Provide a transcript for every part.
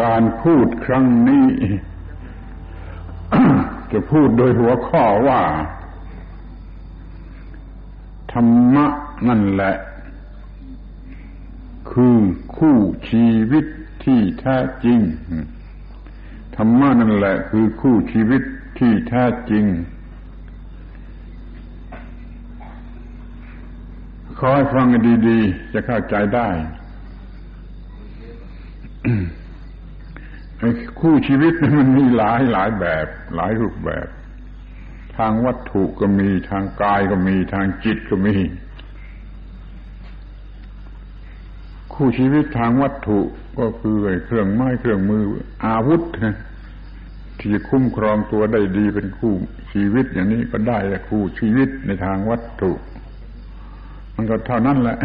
การพูดครั้งนี้ จะพูดโดยหัวข้อว่า ธรรมะนั่นแหละ คือคู่ชีวิตที่แท้จริง ธรรมะนั่นแหละ คือคู่ชีวิตที่แท้จริงขอให้ฟังดีๆ จะเข้าใจได้ คู่ชีวิตมันมีหลายหลายแบบ หลายรูปแบบ ทางวัตถุก็มีทางกายก็มีทางจิตก็มี คู่ชีวิตทางวัตถุก็คือเครื่องไม้เครื่องมืออาวุธที่จะคุ้มครองตัวได้ดีเป็นคู่ชีวิตอย่างนี้ก็ได้แต่คู่ชีวิตในทางวัตถุ มันก็เท่านั้นแหละ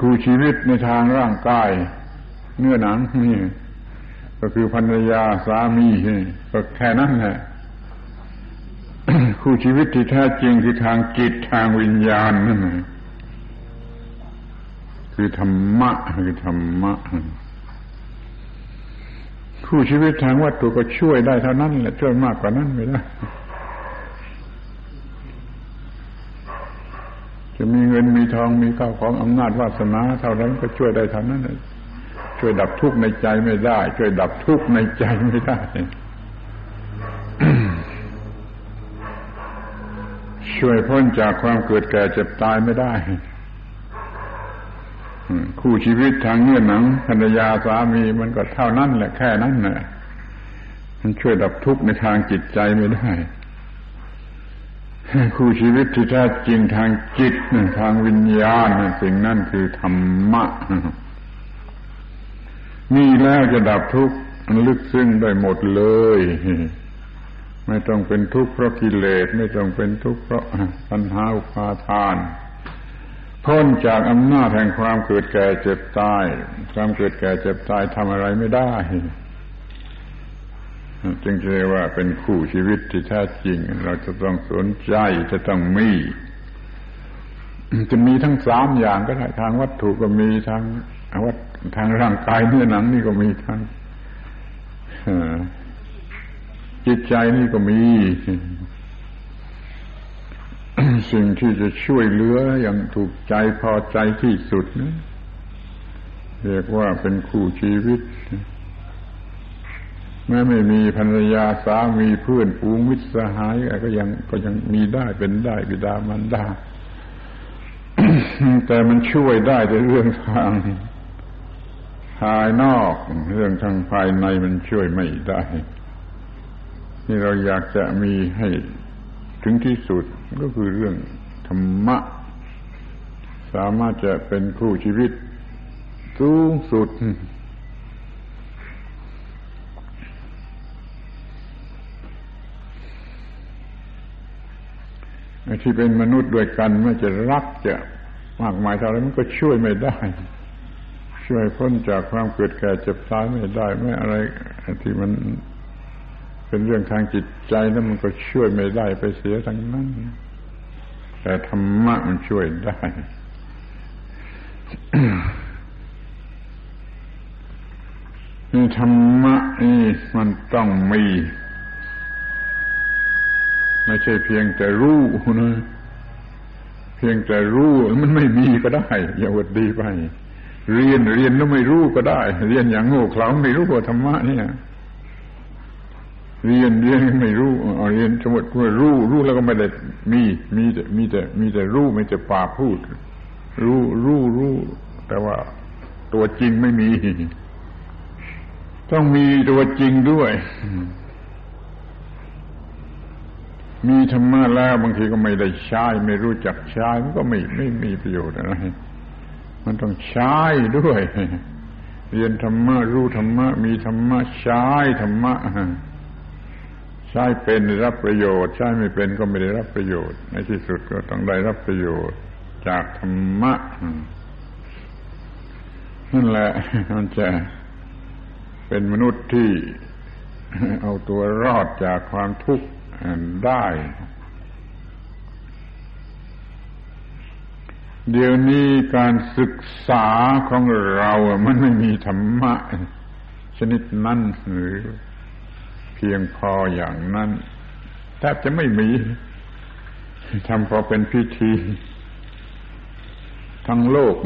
คู่ชีวิตในทางร่างกาย เนื้อหนังนี่ก็คือภรรยาสามีก็แค่นั้นแหละคู่ชีวิตที่แท้จริงคือทางจิตทางวิญญาณนั่นคือธรรมะคือธรรมะคู่ชีวิตทางวัตถุก็ช่วยได้เท่านั้นแหละช่วยมากกว่านั้นไม่ได้จะมีเงินมีทองมีข้าวของอำนาจวาสนาเท่านั้นก็ช่วยได้เท่านั้น ช่วยดับทุกข์ในใจไม่ได้ ช่วยดับทุกข์ในใจไม่ได้ช่วยพ้นจากความเกิดแก่เจ็บตายไม่ได้คู่ชีวิตทางเนื้อหนังภรรยาสามีมันก็เท่านั้นแหละแค่นั้นแหละมันช่วยดับทุกข์ในทางจิตใจไม่ได้ คู่ชีวิตที่แท้จริงทางจิตทางวิญญาณสิ่งนั้นคือธรรมะ มีแล้วจะดับทุกข์ลึกซึ้งได้หมดเลย ไม่ต้องเป็นทุกข์เพราะกิเลสไม่ต้องเป็นทุกข์เพราะปัญหาอุปาทาน พ้นจากอำนาจแห่งความเกิดแก่เจ็บตาย ความเกิดแก่เจ็บตายทำอะไรไม่ได้จึงเรียกว่าเป็นคู่ชีวิตที่แท้จริง เราจะต้องสนใจจะต้องมีจะมีทั้งสามอย่างก็ได้ทางวัตถุก็มีทางวัต ทางร่างกายเนื้อหนังนี่ก็มีทางจิตใจนี่ก็มี สิ่งที่จะช่วยเหลืออย่างถูกใจพอใจที่สุดนะเรียกว่าเป็นคู่ชีวิตแม้ไม่มีภรรยาสามีเพื่อนฝูงมิตรสหายก็ยังก็ยังมีได้เป็นได้บิดามันได้แต่มันช่วยได้ในเรื่องทาง ภายนอก เรื่องทางภายในมันช่วยไม่ได้นี่เราอยากจะมีให้ถึงที่สุดก็คือเรื่องธรรมะ สามารถจะเป็นคู่ชีวิตสูงสุดที่เป็นมนุษย์ด้วยกันไม่จะรักจะมากมายเท่าไรมันก็ช่วยไม่ได้ ช่วยพ้นจากความเกิดแก่เจ็บตายไม่ได้ไม่อะไรที่มันเป็นเรื่องทางจิตใจนั้นมันก็ช่วยไม่ได้ไปเสียทั้งนั้น แต่ธรรมะมันช่วยได้นี่ธรรมะนี่มันต้องมี ไม่ใช่เพียงแต่รู้นะ เพียงแต่รู้มันไม่มีก็ได้ อย่าวดดีไป เรียนเรียนแล้วไม่รู้ก็ได้ เรียนอย่างโง่เขลาไม่รู้ว่าธรรมะเนี่ยเรียนเรียนไม่รู้เรียนสมมติว่ารู้ รู้แล้วก็ไม่ได้มีมีแต่มีแต่มีแต่รู้ไม่แต่ปากพูด รู้รู้รู้แต่ว่าตัวจริงไม่มี ต้องมีตัวจริงด้วย มีธรรมะแล้วบางทีก็ไม่ได้ใช้ไม่รู้จักใช้มันก็ไม่ไม่มีประโยชน์อะไร มันต้องใช้ด้วย เรียนธรรมะรู้ธรรมะ มีธรรมะใช้ธรรมะใช้เป็นรับประโยชน์ ใช้ไม่เป็นก็ไม่ได้รับประโยชน์ ในที่สุดก็ต้องได้รับประโยชน์ จากธรรมะนั่นแหละมันจะเป็นมนุษย์ที่เอาตัวรอดจากความทุกข์ได้ เดี๋ยวนี้การศึกษาของเรามันไม่มีธรรมะ ชนิดนั้นหรือเพียงพออย่างนั้นแทบจะไม่มีทำพอเป็นพิธี ทั้งโลก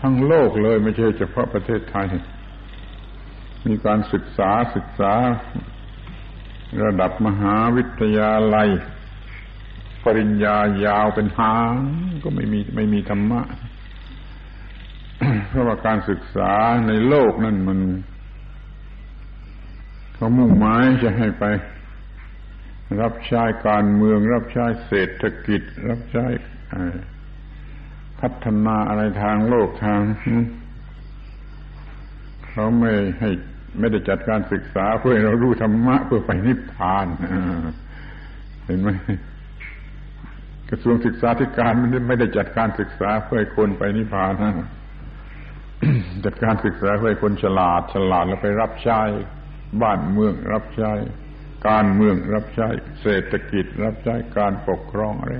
ทั้งโลกเลยไม่ใช่เฉพาะประเทศไทย มีการศึกษาศึกษา ระดับมหาวิทยาลัย ปริญญายาวเป็นหางก็ไม่มีไม่มีธรรมะ เพราะว่าการศึกษาในโลกนั่นมันเขามุ่งหมายจะให้ไป รับใช้การเมือง รับใช้เศรษฐกิจ รับใช้พัฒนาอะไรทางโลกทางเขาไม่ให้ไม่ได้จัดการศึกษาเพื่อเรารู้ธรรมะเพื่อไปนิพพานเห็นไหม กระทรวงศึกษาธิการมันไม่ได้จัดการศึกษาเพื่อคนไปนิพพานนะจัดการศึกษาเพื่อคนฉลาด ฉลาดแล้วไปรับใช้ บ้านเมือง รับใช้ การเมืองรับใช้ เศรษฐกิจ รับใช้การปกครองอะไร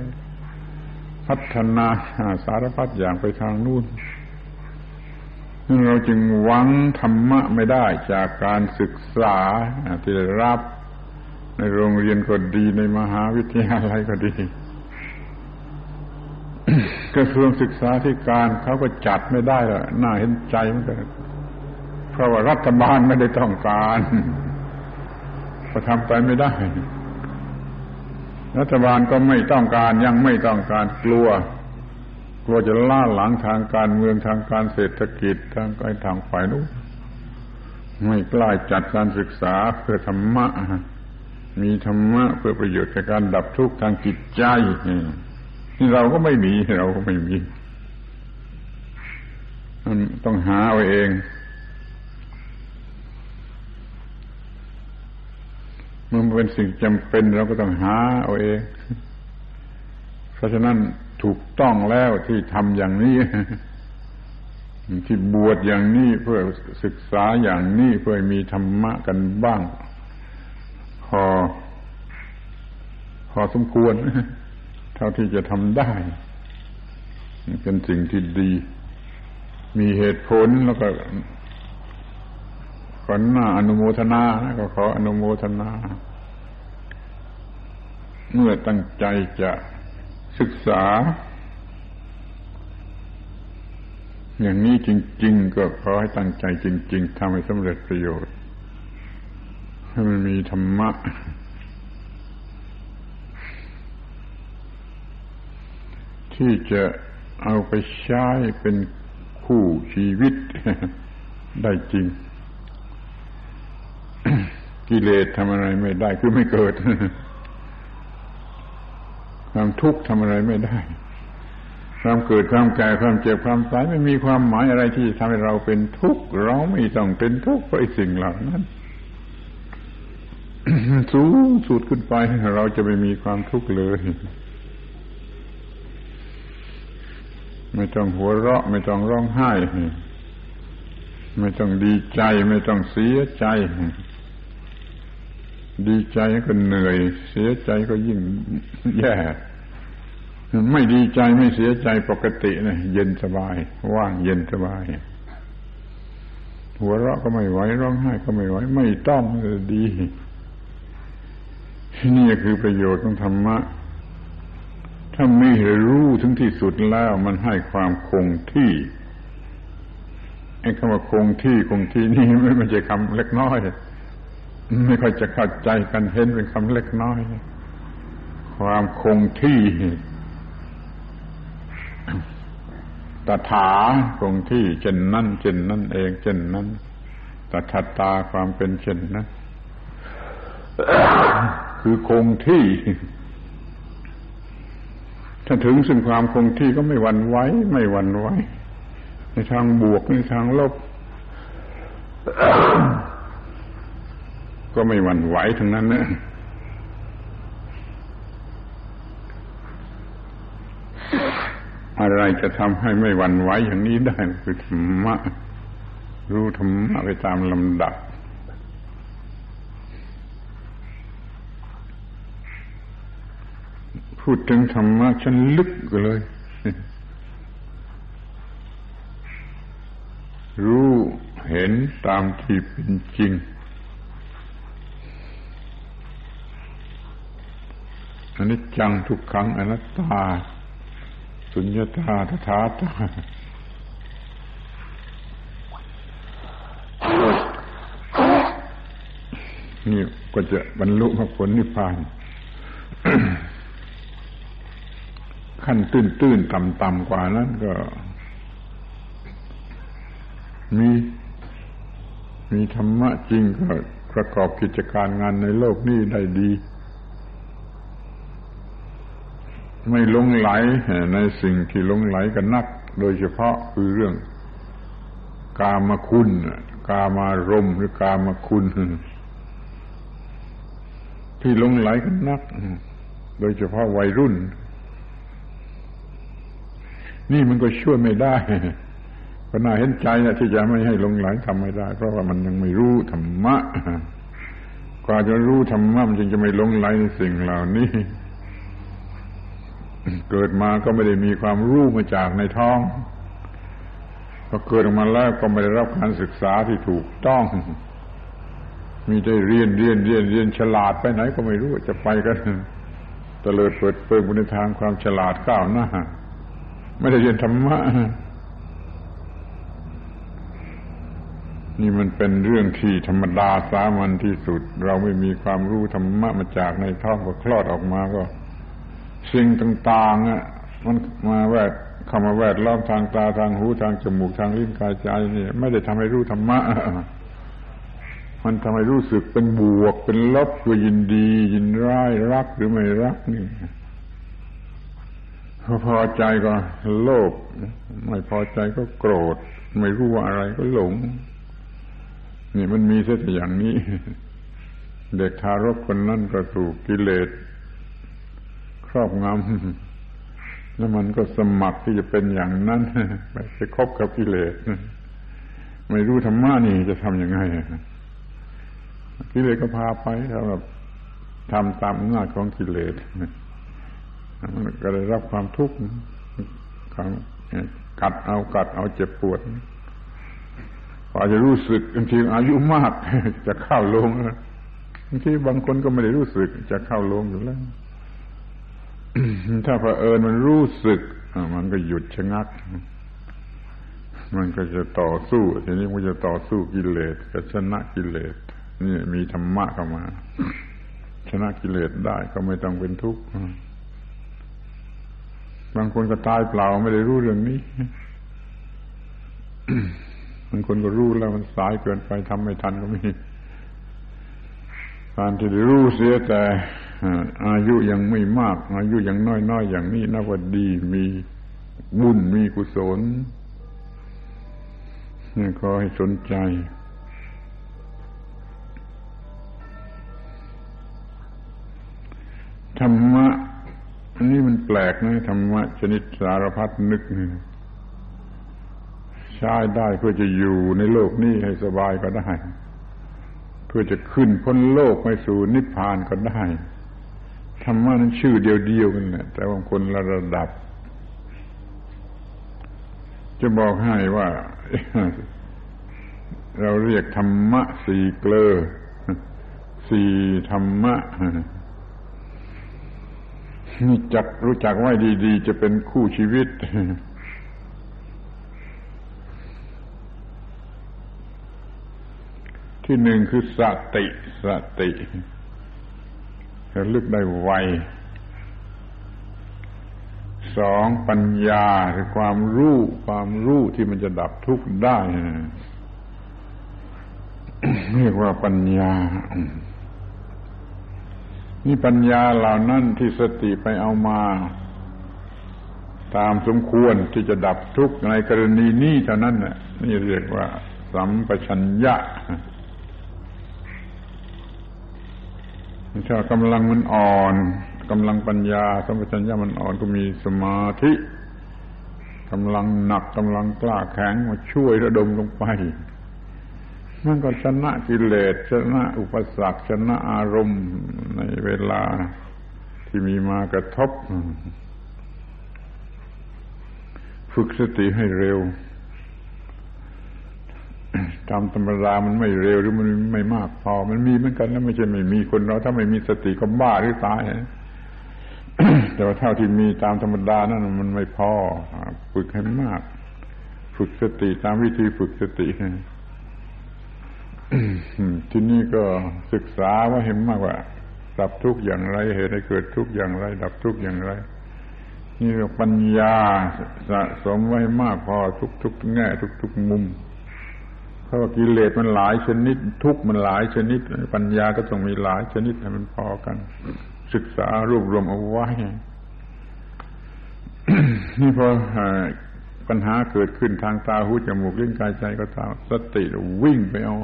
พัฒนาสารพัดอย่างไปทางนู่นเราจึงหวังธรรมะไม่ได้จากการศึกษาที่ได้รับ ในโรงเรียนก็ดีในมหาวิทยาลัยก็ดี กระทรวงศึกษาธิการเขาก็จัดไม่ได้ละน่าเห็นใจเหมือนกันเพราะว่ารัฐบาลไม่ได้ต้องการก็ทำไปไม่ได้ รัฐบาลก็ไม่ต้องการยังไม่ต้องการกลัว กลัวจะล่าหลังทางการเมืองทางการเศรษฐกิจทางการทางฝ่ายนู้นไม่กล้าจัดการศึกษาเพื่อธรรมะ มีธรรมะเพื่อประโยชน์ในการดับทุกข์ทางจิตใจ นี่เราก็ไม่มีเราก็ไม่มีมันต้องหาเอาเอง มันเป็นสิ่งจำเป็นเราก็ต้องหาเอาเอง เพราะฉะนั้นถูกต้องแล้วที่ทำอย่างนี้ ที่บวชอย่างนี้เพื่อศึกษาอย่างนี้เพื่อมีธรรมะกันบ้าง พอ พอสมควร เท่าที่จะทำได้เป็นสิ่งที่ดี มีเหตุผลแล้วก็ขอหน้าอนุโมทนาก็ขออนุโมทนา เมื่อตั้งใจจะศึกษา อย่างนี้จริง ๆ ก็ขอให้ตั้งใจจริง ๆทำให้สำเร็จประโยชน์ ให้มันมีธรรมะ ที่จะเอาไปใช้เป็นคู่ชีวิตได้จริง กิเลสทำอะไรไม่ได้คือไม่เกิด ความทุกข์ทำอะไรไม่ได้ความเกิดความแก่ความเจ็บความตายไม่มีความหมายอะไรที่ทำให้เราเป็นทุกข์เราไม่ต้องเป็นทุกข์เพราะสิ่งเหล่านั้นสูงสุดขึ้นไปเราจะไม่มีความทุกข์เลย ไม่ต้องหัวเราะ ไม่ต้องร้องไห้ ไม่ต้องดีใจ ไม่ต้องเสียใจ ดีใจก็เหนื่อย เสียใจก็ยิ่งแย่ไม่ดีใจไม่เสียใจปกตินะเย็นสบาย ว่างเย็นสบาย หัวเราะก็ไม่ไหวร้องไห้ก็ไม่ไหวไม่ต้องดี นี่คือประโยชน์ของธรรมะ ถ้ามีรู้ถึงที่สุดแล้วมันให้ความคงที่ไอ้คำว่าคงที่คงที่นี่ไม่ใช่คำเล็กน้อย ไม่ค่อยจะเข้าใจกันเห็นเป็นคำเล็กน้อย ความคงที่ตถาคงที่เช่นนั้นเช่นนั้นเองเช่นนั้นตถาตาความเป็นเช่นนั้นคือคงที่ ถ้าถึงซึ่งความคงที่ก็ไม่หวั่นไหวไม่หวั่นไหวในทางบวกในทางลบ ก็ไม่หวั่นไหวทั้งนั้นนะอะไรจะทำให้ไม่หวั่นไหวอย่างนี้ได้คือธรรมะรู้ธรรมะไปตามลำดับ ผ พูดถึงธรรมะฉันลึกกเลย รู้เห็นตามที่เป็นจริง อันนี้จังทุกครั้งอนัตตา สุญญตาตถาตานี่ก็จะบรรลุมรรคผลนิพพาน ขั้นตื้นตื้นต่ำต่ำกว่านั้นก็ มี มีธรรมะจริงก็ประกอบกิจการงานในโลกนี้ได้ดี ไม่ลงไหลในสิ่งที่ลงไหลกันนัก โดยเฉพาะคือเรื่อง กามคุณ กามารมหรือกามคุณ ที่ลงไหลกันนัก โดยเฉพาะวัยรุ่น นี่มันก็ช่วยไม่ได้ก็น่าเห็นใจนะที่จะไม่ให้ลงไหลทำไม่ได้ เพราะว่ามันยังไม่รู้ธรรมะกว่าจะรู้ธรรมะมันจึงจะไม่ลงไหลในสิ่งเหล่านี้ เกิดมาก็ไม่ได้มีความรู้มาจากในท้องพอเกิดออกมาแล้วก็ไม่ได้รับการศึกษาที่ถูกต้อง มีได้เรียนเรียนเรียนเรียนฉลาดไปไหนก็ไม่รู้จะไปกันเตลิดเปิดเปิดบนทางความฉลาดก้าวหน้า ไม่ได้เรียนธรรมะนี่มันเป็นเรื่องที่ธรรมดาสามัญที่สุด เราไม่มีความรู้ธรรมะมาจากในท้องก็คลอดออกมาก็ สิ่งต่างๆอะมันมาแวดเข้ามาแวดล้อมทางตาทางหูทางจมูกทางลิ้นกายใจนี่ไม่ได้ทำให้รู้ธรรมะ มันทำให้รู้สึกเป็นบวกเป็นลบคือยินดี ยินร้ายรักหรือไม่รักนี่ พอใจก็โลภไม่พอใจก็โกรธ ไม่รู้ว่าอะไรก็หลง นี่มันมีเส้นอย่างนี้ เด็กทารกคนนั้นก็ถูกกิเลสครอบงำแล้วมันก็สมัครที่จะเป็นอย่างนั้นไปคบกับกิเลสไม่รู้ธรรมะนี่จะทำยังไงกิเลสก็พาไปสำหรับทำตามอำนาจของกิเลส ก็ได้รับความทุกข์กัดเอากัดเอาเจ็บปวดพอจะรู้สึกบางทีอายุมาก จะเข้าลงบางทีบางคนก็ไม่ได้รู้สึก จะเข้าลงอยู่แล้ว ถ้าพอเอิญมันรู้สึกมันก็หยุดชะงัก มันก็จะต่อสู้ทีนี้มันจะต่อสู้กิเลสจะชนะกิเลสนี่มีธรรมะเข้ามา ชนะกิเลสได้ก็ไม่ต้องเป็นทุกข์ บางคนก็ตายเปล่าไม่ได้รู้เรื่องนี้บางคนก็รู้แล้วมันสายเกินไปทำไม่ทันก็มีการที่ได้รู้เสียแต่อายุยังไม่มาก อายุยังน้อยๆอย่างนี้นับว่าดีมีบุญมีกุศลนี่ขอให้สนใจ ธรรมะ อันนี้มันแปลกนะธรรมะชนิดสารพัดนึกใช้ได้เพื่อจะอยู่ในโลกนี้ให้สบายก็ได้ เพื่อจะขึ้นพ้นโลกไปสู่นิพพานก็ได้ธรรมะนั้นชื่อเดียวๆกันแหละแต่บางคนละระดับ จะบอกให้ว่า เราเรียกธรรมะสี่เกลอสี่ธรรมะ นี่จักรู้จักไว้ดี ๆ จะเป็นคู่ชีวิต ที่หนึ่งคือสติสติระลึกได้ไวสองปัญญาคือความรู้ความรู้ที่มันจะดับทุกข์ได้ เรียกว่าปัญญา นี่ปัญญาเหล่านั้นที่สติไปเอามา ตามสมควรที่จะดับทุกข์ในกรณีนี้เท่านั้นนี่เรียกว่าสัมปชัญญะถ้ากำลังมันอ่อนกำลังปัญญา สัมปชัญญะมันอ่อนก็มีสมาธิกำลังหนักกำลังกล้าแข็งมาช่วยระดมลงไป มันก็ชนะกิเลสชนะอุปสรรคชนะอารมณ์ในเวลาที่มีมากระทบ ฝึกสติให้เร็วตามธรรมดามันไม่เร็วหรือมันไม่มากพอ มันมีเหมือนกันนะไม่ใช่ไม่มีคนเรา ถ้าไม่มีสติก็บ้าหรือตายแต่ว่าเท่าที่มีตามธรรมดานั่นมันไม่พอ ฝึกให้มาก ฝึกสติตามวิธีฝึกสติ ที่นี่ก็ศึกษาว่าเห็นมากว่า ดับทุกอย่างไร เหตุให้เกิดทุกอย่างไร ดับทุกอย่างไร นี่ปัญญาสะสมไว้มากพอทุกทุกแง่ทุกทุกมุม เพราะว่ากิเลสมันหลายชนิด ทุกมันหลายชนิด ปัญญาก็ต้องมีหลายชนิดให้มันพอกัน ศึกษารวบรวมเอาไว้นี่พอ ปัญหาเกิดขึ้นทางตาหูจมูกลิ้นกายใจก็ตามสติวิ่งไปเอา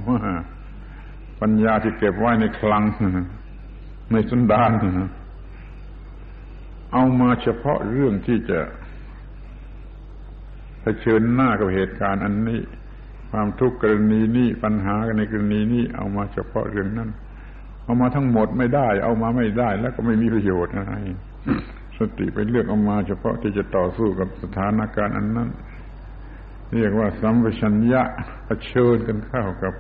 ปัญญาที่เก็บไว้ในคลัง ในสันดานเอามาเฉพาะเรื่องที่จะเผชิญหน้ากับเหตุการณ์อันนี้ ความทุกข์กรณีนี้ปัญหาในกรณีนี้เอามาเฉพาะเรื่องนั้น เอามาทั้งหมดไม่ได้ เอามาไม่ได้ แล้วก็ไม่มีประโยชน์อะไร สติไปเลือกเอามา เฉพาะที่จะต่อสู้กับสถานการณ์อันนั้น เรียกว่าสัมปชัญญะเผชิญกันเข้ากับ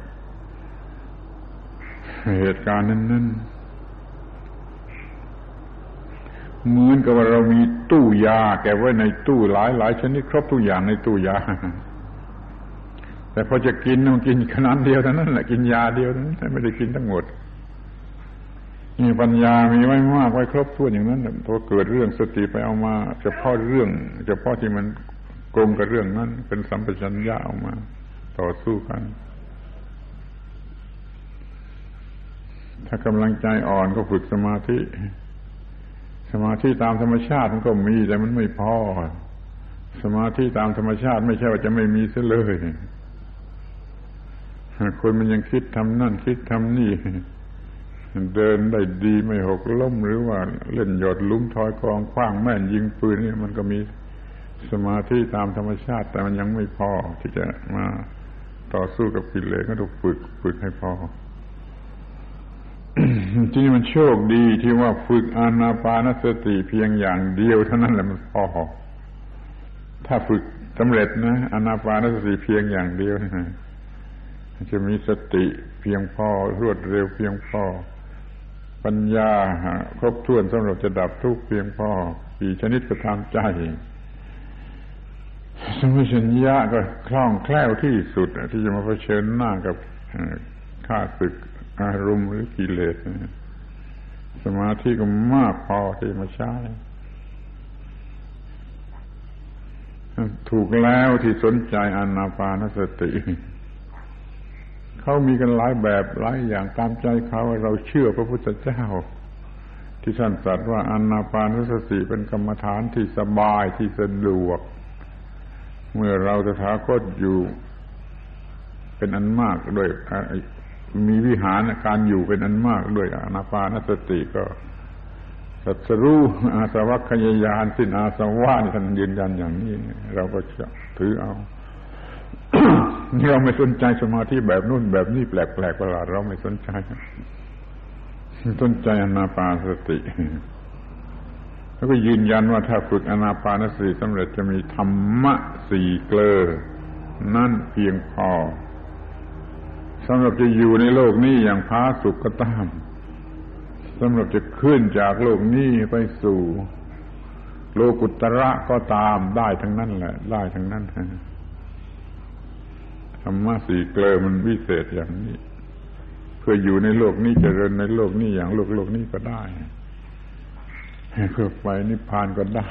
เหตุการณ์นั้นๆเหมือนกับว่าเรามีตู้ยา แกไว้ในตู้หลายหลายชนิดครบทุกอย่างในตู้ยา แต่พอจะกินต้องกินขนาดเดียวเท่านั้นแหละกินยาเดียวนั้นไม่ได้กินทั้งหมด มีปัญญามีไว้มากไว้ครบถ้วนอย่างนั้นพอเกิดเรื่องสติไปเอามา เฉพาะเรื่อง เฉพาะที่มันกลมกับเรื่องนั้น เป็นสัมปชัญญะออกมา ต่อสู้กัน ถ้ากำลังใจอ่อนก็ฝึกสมาธิ สมาธิตามธรรมชาติมันก็มีแต่มันไม่พอ สมาธิตามธรรมชาติไม่ใช่ว่าจะไม่มีเสียเลยคนมันยังคิดทำนั่นคิดทำนี่ เดินได้ดีไม่หกล้มหรือว่าเล่นหยดลุ้มทอยกองคว้างแม่นยิงปืนนี่มันก็มีสมาธิตามธรรมชาติ แต่มันยังไม่พอที่จะมาต่อสู้กับกิเลสก็ต้องฝึกฝึกให้พอที่นี่มันโชคดีที่ว่าฝึกอานาปานสติเพียงอย่างเดียวเท่านั้นแหละมันพอถ้าฝึกสำเร็จนะอานาปานสติเพียงอย่างเดียวจะมีสติเพียงพอรวดเร็วเพียงพอ ปัญญาครบถ้วนสำหรับจะดับทุกข์เพียงพอกี่ชนิดก็ทำใจสมัชัญญะก็คล่องแคล่วที่สุด ที่จะมาเผชิญหน้ากับข้าศึกอารมณ์หรือกิเลสสมาธิก็มากพอที่มาใช้ถูกแล้วที่สนใจอนาปานสติ เขามีกันหลายแบบหลายอย่างตามใจเขาเราเชื่อพระพุทธเจ้า ที่ท่านตรัสว่าอนาปานสติเป็นกรรมฐานที่สบายที่สะดวก เมื่อเราจะถาคตอยู่ เป็นอันมากด้วยมีวิหารการอยู่เป็นอันมากด้วยอนาปานสติก็สัตรู้อาสวัคยายานสิ้นอาสวะท่านยืนยันอย่างนี้ เราก็จะถือเอา เราไม่สนใจสมาธิแบบนู่นแบบนี้แปลกแประหลาดเราไม่สนใจสนใจอนาปานสติ แล้วก็ยืนยันว่าถ้าฝึกอนาปานสติสำเร็จจะมีธรรมะสี่เกลอนั่นเพียงพอสำหรับจะอยู่ในโลกนี้อย่างพาสุขก็ตามสำหรับจะขึ้นจากโลกนี้ไปสู่ โลกุตระก็ตามได้ทั้งนั้นแหละ ได้ทั้งนั้น ธรรมะสี่เกลอมันวิเศษอย่างนี้ เพื่ออยู่ในโลกนี้จเจริญในโลกนี้อย่างโลกโลกนี้ก็ได้เพื่อไปนิพพานก็ได้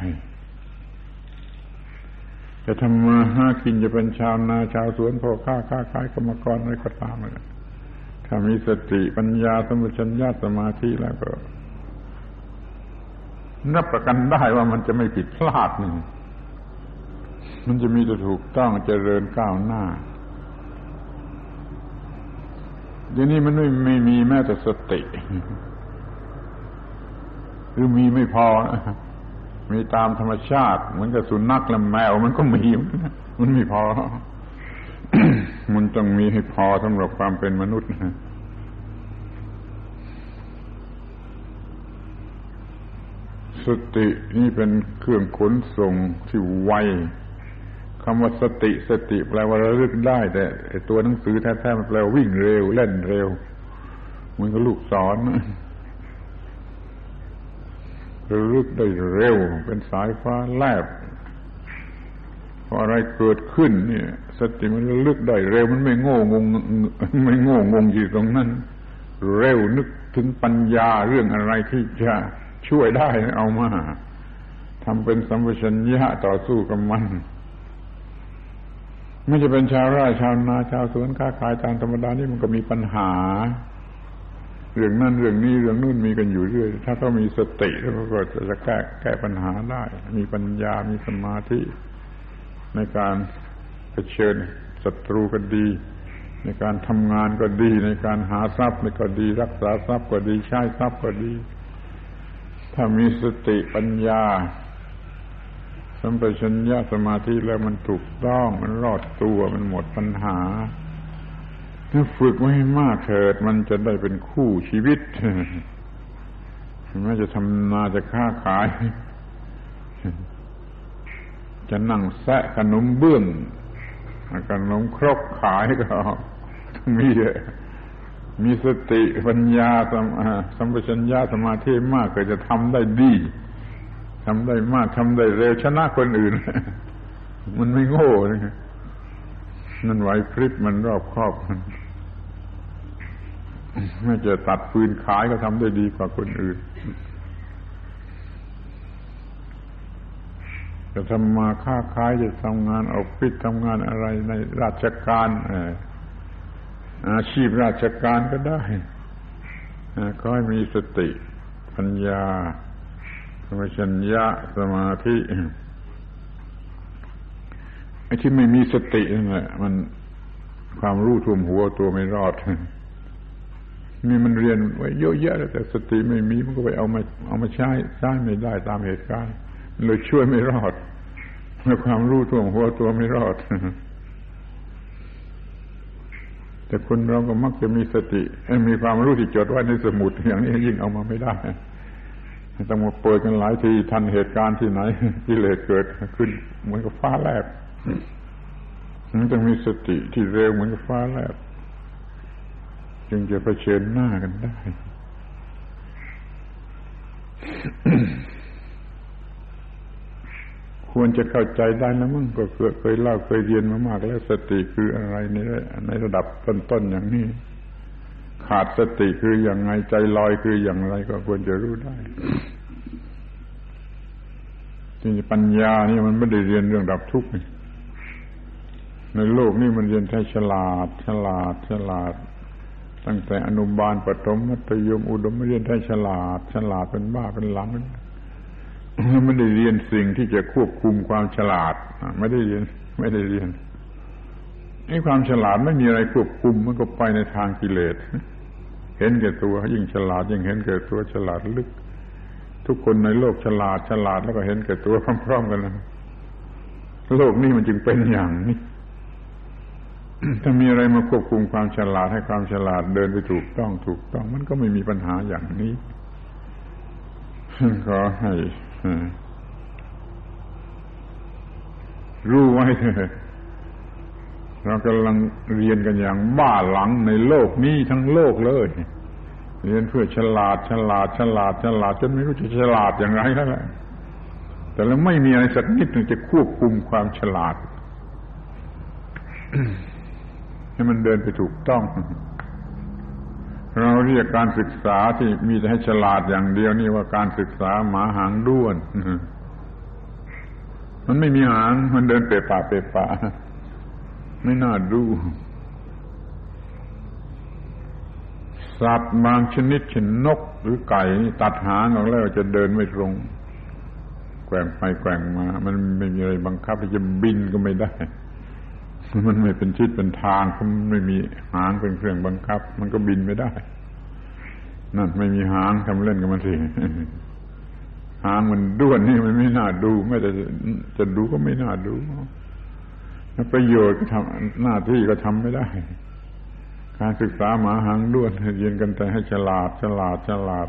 จะทำมาห้ากินจะเป็นชาวนาชาวสวนพ่อค้าค้าขายกรรมกรอะไรก็ตามเลยถ้ามีสติปัญญาสมุชัญญาสมาธิแล้วก็นับประกันได้ว่ามันจะไม่ผิดพลาดหนึ่งมันจะมีแต่ถูกต้องเจริญก้าวหน้า เดี๋ยวนี้มันไม่ไม่มีแม้แต่สติหรือมีไม่พอมีตามธรรมชาติเหมือนกับสุนัขและแมวมันก็มีมันไม่พอ มันต้องมีให้พอสำหรับความเป็นมนุษย์สตินี่เป็นเครื่องขนส่งที่ไว คำว่าสติสติแปลว่าระลึกได้ แต่ตัวหนังสือแท้ๆมันแปลว่าวิ่งเร็วเล่นเร็วเหมือนกับลูกศรระลึกได้เร็ว เป็นสายฟ้าแลบพออะไรเกิดขึ้นเนี่ย สติมันระลึกได้เร็ว มันไม่โง่งงไม่โง่งงอยู่ตรงนั้น เร็วนึกถึงปัญญาเรื่องอะไรที่จะช่วยได้เอามาทำเป็นสัมปชัญญะต่อสู้กับมัน ไม่จะเป็นชาวไร่ชาวนาชาวสวนค้าขายตามธรรมดานี่มันก็มีปัญหา เรื่องนั่นเรื่องนี้เรื่องนู่นมีกันอยู่เรื่อย ถ้าเขามีสติแล้วก็จะแก้แก้ปัญหาได้ มีปัญญามีสมาธิในการเผชิญศัตรูก็ดี ในการทำงานก็ดี ในการหาทรัพย์ก็ดี รักษาทรัพย์ก็ดีใช้ทรัพย์ก็ดี ถ้ามีสติปัญญา สัมปชัญญะสมาธิแล้วมันถูกต้อง มันรอดตัวมันหมดปัญหา ถ้าฝึกไว้มากเถิด มันจะได้เป็นคู่ชีวิตไม่จะทำนาจะค้าขาย จะนั่งแซะขนมเบื้องขนมครกขายก็มีมีสติปัญญาสัมปชัญญะสมาธิมากก็จะทำได้ดี ทำได้มากทำได้เร็วชนะคนอื่น มันไม่โง่นะมันไหวพริบมันรอบครอบมันไม่จะตัดปืนขายก็ทำได้ดีกว่าคนอื่นจะทำมาค้าขายจะทำงานออกพิษทำงานอะไรในราชการอาชีพราชการก็ได้ก็ให้มีสติปัญญา สมัชัญญะสมาธิไอ้ที่ไม่มีสตินั่นแหละมันความรู้ท่วมหัวตัวไม่รอดนี่มันเรียนไว้เยอะแยะแต่สติไม่มีมันก็ไปเอามาเอามาใช้ใช้ไม่ได้ตามเหตุการณ์เลยช่วยไม่รอดแล้วความรู้ท่วมหัวตัวไม่รอดแต่คนเราก็มักจะมีสติมีความรู้ที่จดไว้ในสมุดอย่างนี้ยิ่งเอามาไม่ได้ ต้องมาเปิดกันหลายทีทันเหตุการณ์ที่ไหนกิเลสเกิดขึ้นเหมือนกับฟ้าแลบมันต้องมีสติที่เร็วเหมือนกับฟ้าแลบจึงจะเผชิญหน้ากันได้ควรจะเข้าใจได้นะมึงก็เคยเคยเล่าเคยเรียนมามากแล้วสติคืออะไรในในระดับต้นๆอย่างนี้ ขาดสติคืออย่างไงใจลอยคืออย่างไรก็ควรจะรู้ได้จริงปัญญานี่มันไม่ได้เรียนเรื่องดับทุกข์ในโลกนี่มันเรียนแค่ฉลาด ฉลาด ฉลาด ตั้งแต่อนุบาลปฐมมัธยมอุดมไม่เรียนแค่ฉลาด ฉลาดเป็นบ้าเป็นหลังไม่ได้เรียนสิ่งที่จะควบคุมความฉลาดไม่ได้เรียน ไม่ได้เรียนไอ้ความฉลาดไม่มีอะไรควบคุมมันก็ไปในทางกิเลส เห็นแก่ตัว ยิ่งฉลาดยิ่งเห็นแก่ตัวฉลาดลึก ทุกคนในโลกฉลาดฉลาดแล้วก็เห็นแก่ตัวพร้อมๆกันนะโลกนี้มันจึงเป็นอย่างนี้ถ้ามีอะไรมาควบคุมความฉลาดให้ความฉลาดเดินไปถูกต้องถูกต้อง มันก็ไม่มีปัญหาอย่างนี้ขอให้รู้ไว้เถอะ เรากำลังเรียนกันอย่างบ้าหลังในโลกนี้ทั้งโลกเลย เรียนเพื่อฉลาดฉลาดฉลาดฉลาดจนไม่รู้จะฉลาดอย่างไรแล้วแหละแต่แล้วไม่มีอะไรสักนิดหนึ่งจะควบคุมความฉลาดให้มันเดินไปถูกต้อง เราเรียกการศึกษาที่มีแต่ให้ฉลาดอย่างเดียวนี่ว่าการศึกษาหมาหางด้วน มันไม่มีหาง มันเดินเปป่าเปป่า ไม่น่าดูสัตว์บางชนิดเช่นนกหรือไก่นี่ตัดหางออกแล้วจะเดินไม่ตรง แกว่งไปแกว่งมา มันไม่มีอะไรบังคับที่จะบินก็ไม่ได้ มันไม่เป็นชิดเป็นทางมันไม่มีหางเป็นเครื่องบังคับ มันก็บินไม่ได้ นั่นไม่มีหางทำเล่นกับมันสิหางมันด้วนนี่มันไม่น่าดู ไม่แต่จะดูก็ไม่น่าดู ประโยชน์ก็ทำหน้าที่ก็ทำไม่ได้ การศึกษาหมาหังด้วนเรียนกันแต่ให้ฉลาดฉลาดฉลาด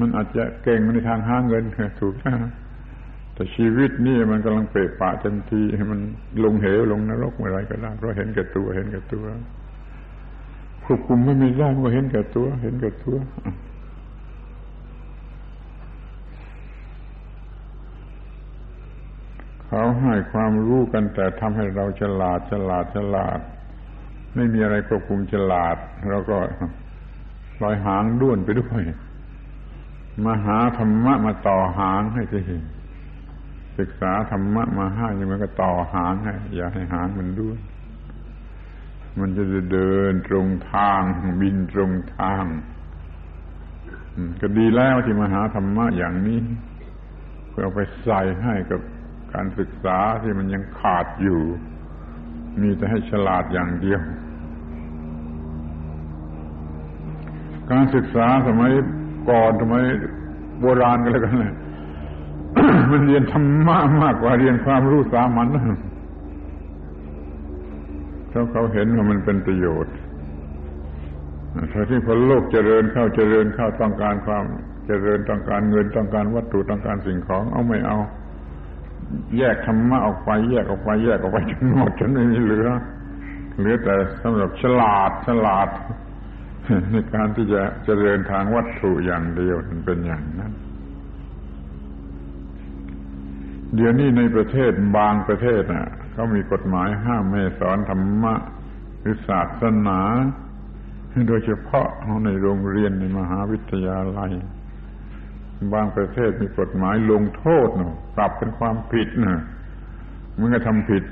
มันอาจจะเก่งในทางหาเงินถูกนะแต่ชีวิตนี่มันกำลังเปรปะเต็มทีให้มันลงเหวลงนรกอะไรก็ได้เพราะเห็นแก่ตัวเห็นแก่ตัวควบคุมไม่มีได้ก็เห็นแก่ตัว เห็นแก่ตัว เขาให้ความรู้กันแต่ทำให้เราฉลาดฉลาดฉลาด ไม่มีอะไรควบคุมฉลาดเราก็ลอยหางด้วนไปด้วยมาหาธรรมะมาต่อหางให้ทีศึกษาธรรมะมาให้ยังมันก็ต่อหางให้อย่าให้หางมันด้วย มันจะเดินตรงทางบินตรงทางก็ดีแล้วที่มาหาธรรมะอย่างนี้เพื่อเอาไปใส่ให้กับ การศึกษาที่มันยังขาดอยู่ มีแต่ให้ฉลาดอย่างเดียว การศึกษาสมัยก่อนสมัยโบราณกันแล้วกันเลยมันเรียนธรรมะมากกว่าเรียนความรู้สามัญเพราะเขาเห็นว่ามันเป็นประโยชน์ถ้าที่พอโลกเจริญเข้าเจริญเข้าต้องการความเจริญต้องการเงินต้องการวัตถุต้องการสิ่งของ เอาไม่เอา แยกธรรมะออกไปแยกออกไปแยกออกไปจนหมดจนไม่มีเหลือ เหลือแต่สำหรับฉลาดฉลาด ในการที่จะจะเจริญทางวัตถุอย่างเดียวมันเป็นอย่างนั้น เดี๋ยวนี้ในประเทศบางประเทศน่ะเขามีกฎหมายห้ามไม่สอนธรรมะหรือศาสนา โดยเฉพาะในโรงเรียนในมหาวิทยาลัย บางประเทศมีกฎหมายลงโทษเนะปรับเป็นความผิดนะมันก็ทำผิด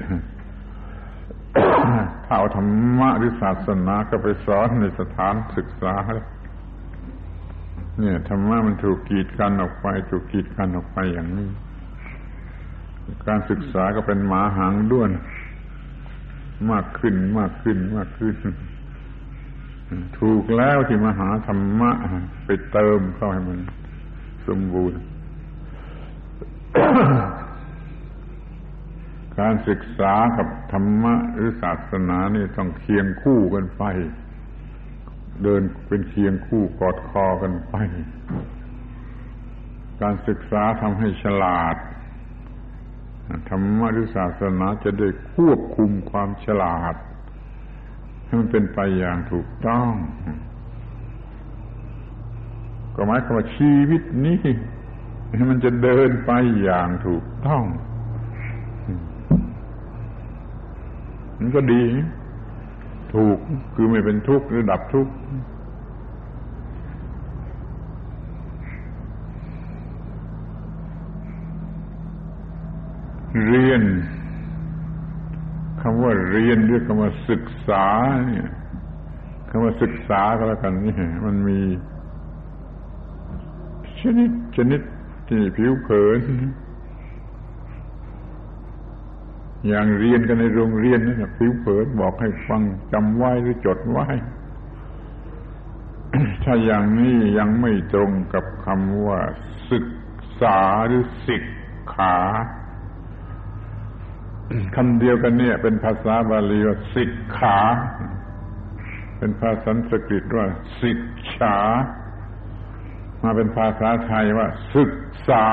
ถ้าเอาธรรมะหรือศาสนาก็ไปสอนในสถานศึกษา เนี่ยธรรมะมันถูกกีดกันออกไป ถูกกีดกันออกไปอย่างนี้ การศึกษาก็เป็นหมาหางด้วน มากขึ้นมากขึ้นมากขึ้น ถูกแล้วที่มหาธรรมะไปเติมเข้าให้มัน สมบูรณ์ การศึกษากับธรรมะหรือศาสนานี่ต้องเคียงคู่กันไป เดินเป็นเคียงคู่กอดคอกันไป การศึกษาทำให้ฉลาดธรรมะหรือศาสนาจะได้ควบคุมความฉลาดให้มันเป็นไปอย่างถูกต้อง ก็หมายความว่าชีวิตนี้มันจะเดินไปอย่างถูกต้อง มันก็ดี ถูกคือไม่เป็นทุกข์หรือดับทุกข์เรียนคำว่าเรียนด้วยคำว่าศึกษาเนี่ยคำว่าศึกษาก็แล้วกันนี่มันมี ชนิดชนิดที่ผิวเผิน อย่างเรียนกันในโรงเรียนนั่นผิวเผินบอกให้ฟังจำไว้หรือจดไว้ ถ้าอย่างนี้ยังไม่ตรงกับคำว่า ศึกษาหรือศิกขาคำเดียวกันเนี่ย เป็นภาษาบาลีว่าศิกขา เป็นภาษาสันสกฤตว่าศิกษา มาเป็นภาษาไทยว่า ศึกษา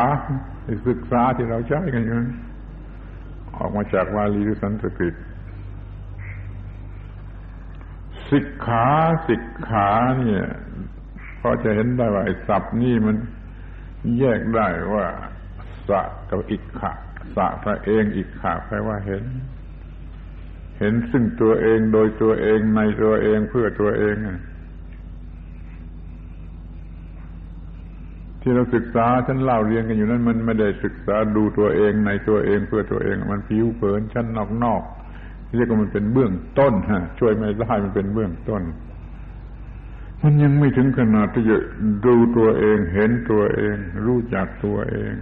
ศึกษาที่เราใช้กันอยู่ออกมาจากวาลีหรือสันสกฤตสิกขาสิกขาเนี่ยพอจะเห็นได้ว่าไอ้ศัพท์นี่มันแยกได้ว่าสะกับอิกขะสะพระเองอิกขะแปลว่าเห็น เห็นซึ่งตัวเองโดยตัวเองในตัวเองเพื่อตัวเอง ที่เราศึกษาฉันเล่าเรียนกันอยู่นั้น มันไม่ได้ศึกษาดูตัวเองในตัวเองเพื่อตัวเอง มันผิวเผินชั้นนอกๆเรียกว่ามันเป็นเบื้องต้นฮะ ช่วยไม่ได้มันเป็นเบื้องต้น มันยังไม่ถึงขนาดที่จะดูตัวเองเห็นตัวเอง รู้จักตัวเอง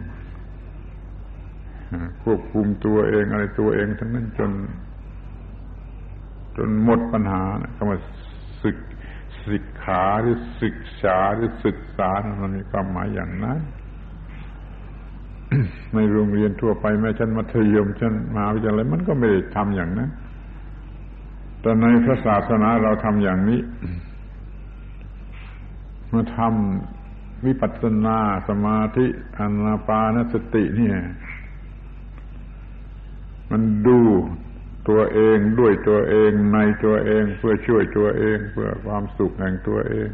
ควบคุมตัวเองอะไรตัวเองทั้งนั้นจน จนหมดปัญหาคำว่าศึกสิก ขาหรือศึกษาหรือศึกษามันมีความหมายอย่างนั้นในโรงเรียนทั่วไปแม้ชั้นมัธยมชั้นมหาวิทยาลัยมันก็ไม่ได้ทำอย่างนั้น แต่ในพระศาสนาเราทำอย่างนี้มื่อทวิปัสสนาสมาธิอนาปานสติเนี่ย มันดู ตัวเองด้วยตัวเองในตัวเองเพื่อช่วยตัวเองเพื่อความสุขแห่งตัวเอง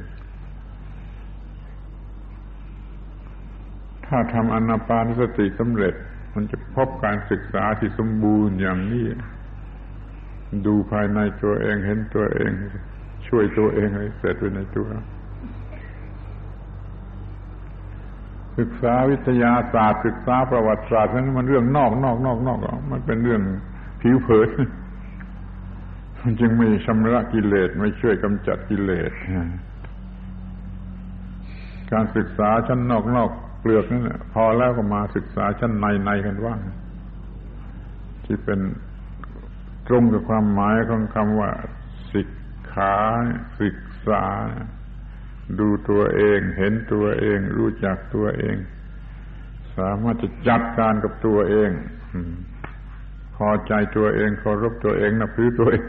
ถ้าทำอนาปานสติสำเร็จ มันจะพบการศึกษาที่สมบูรณ์อย่างนี้ ดูภายในตัวเองเห็นตัวเอง ช่วยตัวเองให้เสร็จไว้ในตัว ศึกษาวิทยาศาสตร์ศึกษาประวัติศาสตร์นั้นมันเรื่องนอกนอกนอกนอกมันเป็นเรื่อง ผิวเผินมันจึงไม่ชำระกิเลสไม่ช่วยกำจัดกิเลสการศึกษาชั้นนอกนอกเปลือกนั่นพอแล้วก็มาศึกษาชั้นในในกันว่างที่เป็นตรงกับความหมายของคำว่าศึกขาศึกษา ดูตัวเอง เห็นตัวเอง รู้จักตัวเอง สามารถจะจัดการกับตัวเอง พอใจตัวเองเคารพตัวเองนับถือตัวเอง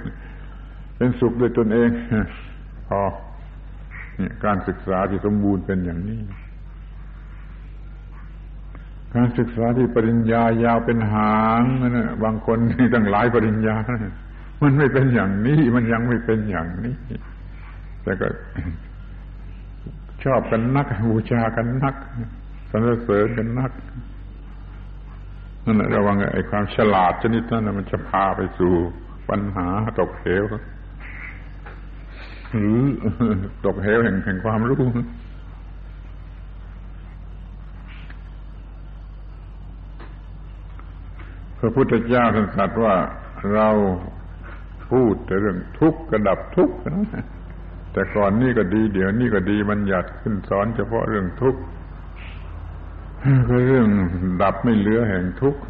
เป็นสุขด้วยตนเองพอเนี่ยการศึกษาที่สมบูรณ์เป็นอย่างนี้ การศึกษาที่ปริญญายาวเป็นหางนะบางคนที่ตั้งหลายปริญญา มันไม่เป็นอย่างนี้ มันยังไม่เป็นอย่างนี้ แต่ก็ชอบกันนักบูชากันนักสรรเสริญกันนัก นั่นแหละระวังไอ้ความฉลาดชนิดนั้นมันจะพาไปสู่ปัญหาตกเหวหรือตกเหวแห่งแห่งความรู้พระพุทธเจ้าท่านตรัสว่าเราพูดแต่เรื่องทุกข์กระดับทุกข์นะแต่ก่อนนี่ก็ดี เดี๋ยวนี่ก็ดีมันหยัดขึ้นสอนเฉพาะเรื่องทุกข์ ก็เรื่องดับไม่เหลือแห่งทุกข์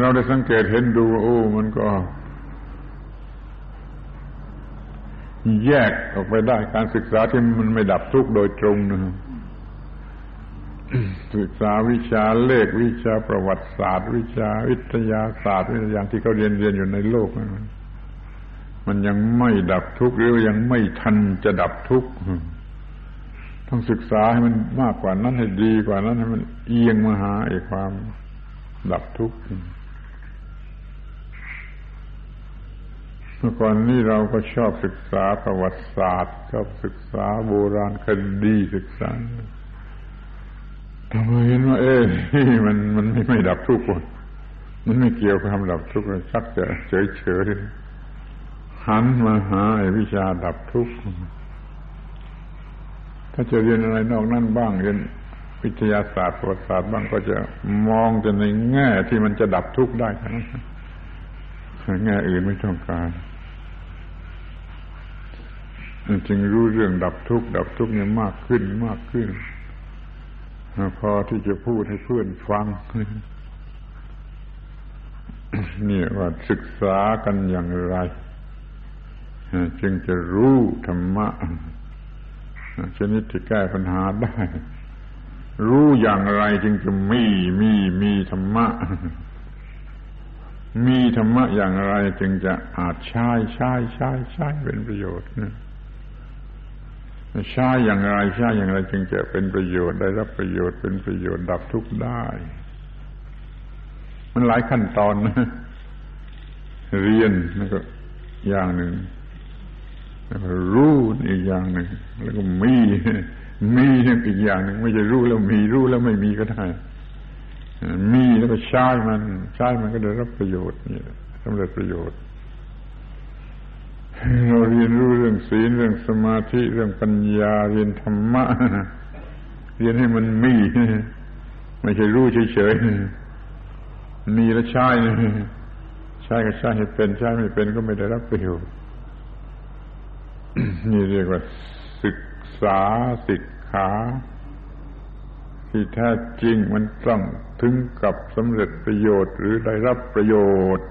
เราได้สังเกตเห็นดู โอ้ มันก็ แยกออกไปได้การศึกษาที่มันไม่ดับทุกข์โดยตรงนะศึกษาวิชาเลขวิชาประวัติศาสตร์ วิชาวิทยาศาสตร์วิทยาที่เขาเรียนเรียนอยู่ในโลกมันยังไม่ดับทุกข์หรือยังไม่ทันจะดับทุกข์ ต้องศึกษาให้มันมากกว่านั้นให้ดีกว่านั้นให้มันเอียงมาหาไอ้ความดับทุกข์เมื่อก่อนนี้เราก็ชอบศึกษาประวัติศาสตร์ ชอบศึกษาโบราณคดีศึกษาทำไมเห็นว่าเอ๊ะมันมันไม่ไม่ดับทุกข์มันไม่เกี่ยวกับคำดับทุกข์ชักจะเฉยเฉยหันมาหาวิชาดับทุกข์ ถ้าจะเรียนอะไรนอกนั้นบ้างเรียนวิทยาศาสตร์ประวัติศาสตร์บ้างก็จะมองจะในแง่ที่มันจะดับทุกข์ได้ทั้งนั้นแง่อื่นไม่ต้องการจึงรู้เรื่องดับทุกข์ดับทุกข์เนี่ยมากขึ้นมากขึ้น พอที่จะพูดให้เพื่อนฟังนี่ว่าศึกษากันอย่างไร จึงจะรู้ธรรมะ ชนิดที่แก้ปัญหาได้ รู้อย่างไรจึงจะมีมีมีธรรมะ มีธรรมะอย่างไรจึงจะอาจใช้ใช้ใช้ใช้เป็นประโยชน์ใช้อย่างไรใช้อย่างไรจึงจะเป็นประโยชน์ได้รับประโยชน์เป็นประโยชน์ดับทุกข์ได้ มันหลายขั้นตอนนะเรียนนั่นก็อย่างหนึ่ง รู้อีกอย่างหนึ่งแล้วก็มีมีอีกอย่างหนึ่งไม่ใช่รู้แล้วมีรู้แล้วไม่มีก็ได้มีแล้วก็ใช้มันใช้มันก็ได้รับประโยชน์นี่สำเร็จประโยชน์เราเรียนรู้เรื่องศีลเรื่องสมาธิเรื่องปัญญาเรียนธรรมะเรียนให้มันมีไม่ใช่รู้เฉยๆมีแล้วใช้ใช้ก็ใช้ให้เป็นใช้ไม่เป็นก็ไม่ได้รับประโยชน์ นี่เรียกว่า ศึกษาศิกขาที่แท้จริงมันต้องถึงกับสำเร็จประโยชน์หรือได้รับประโยชน์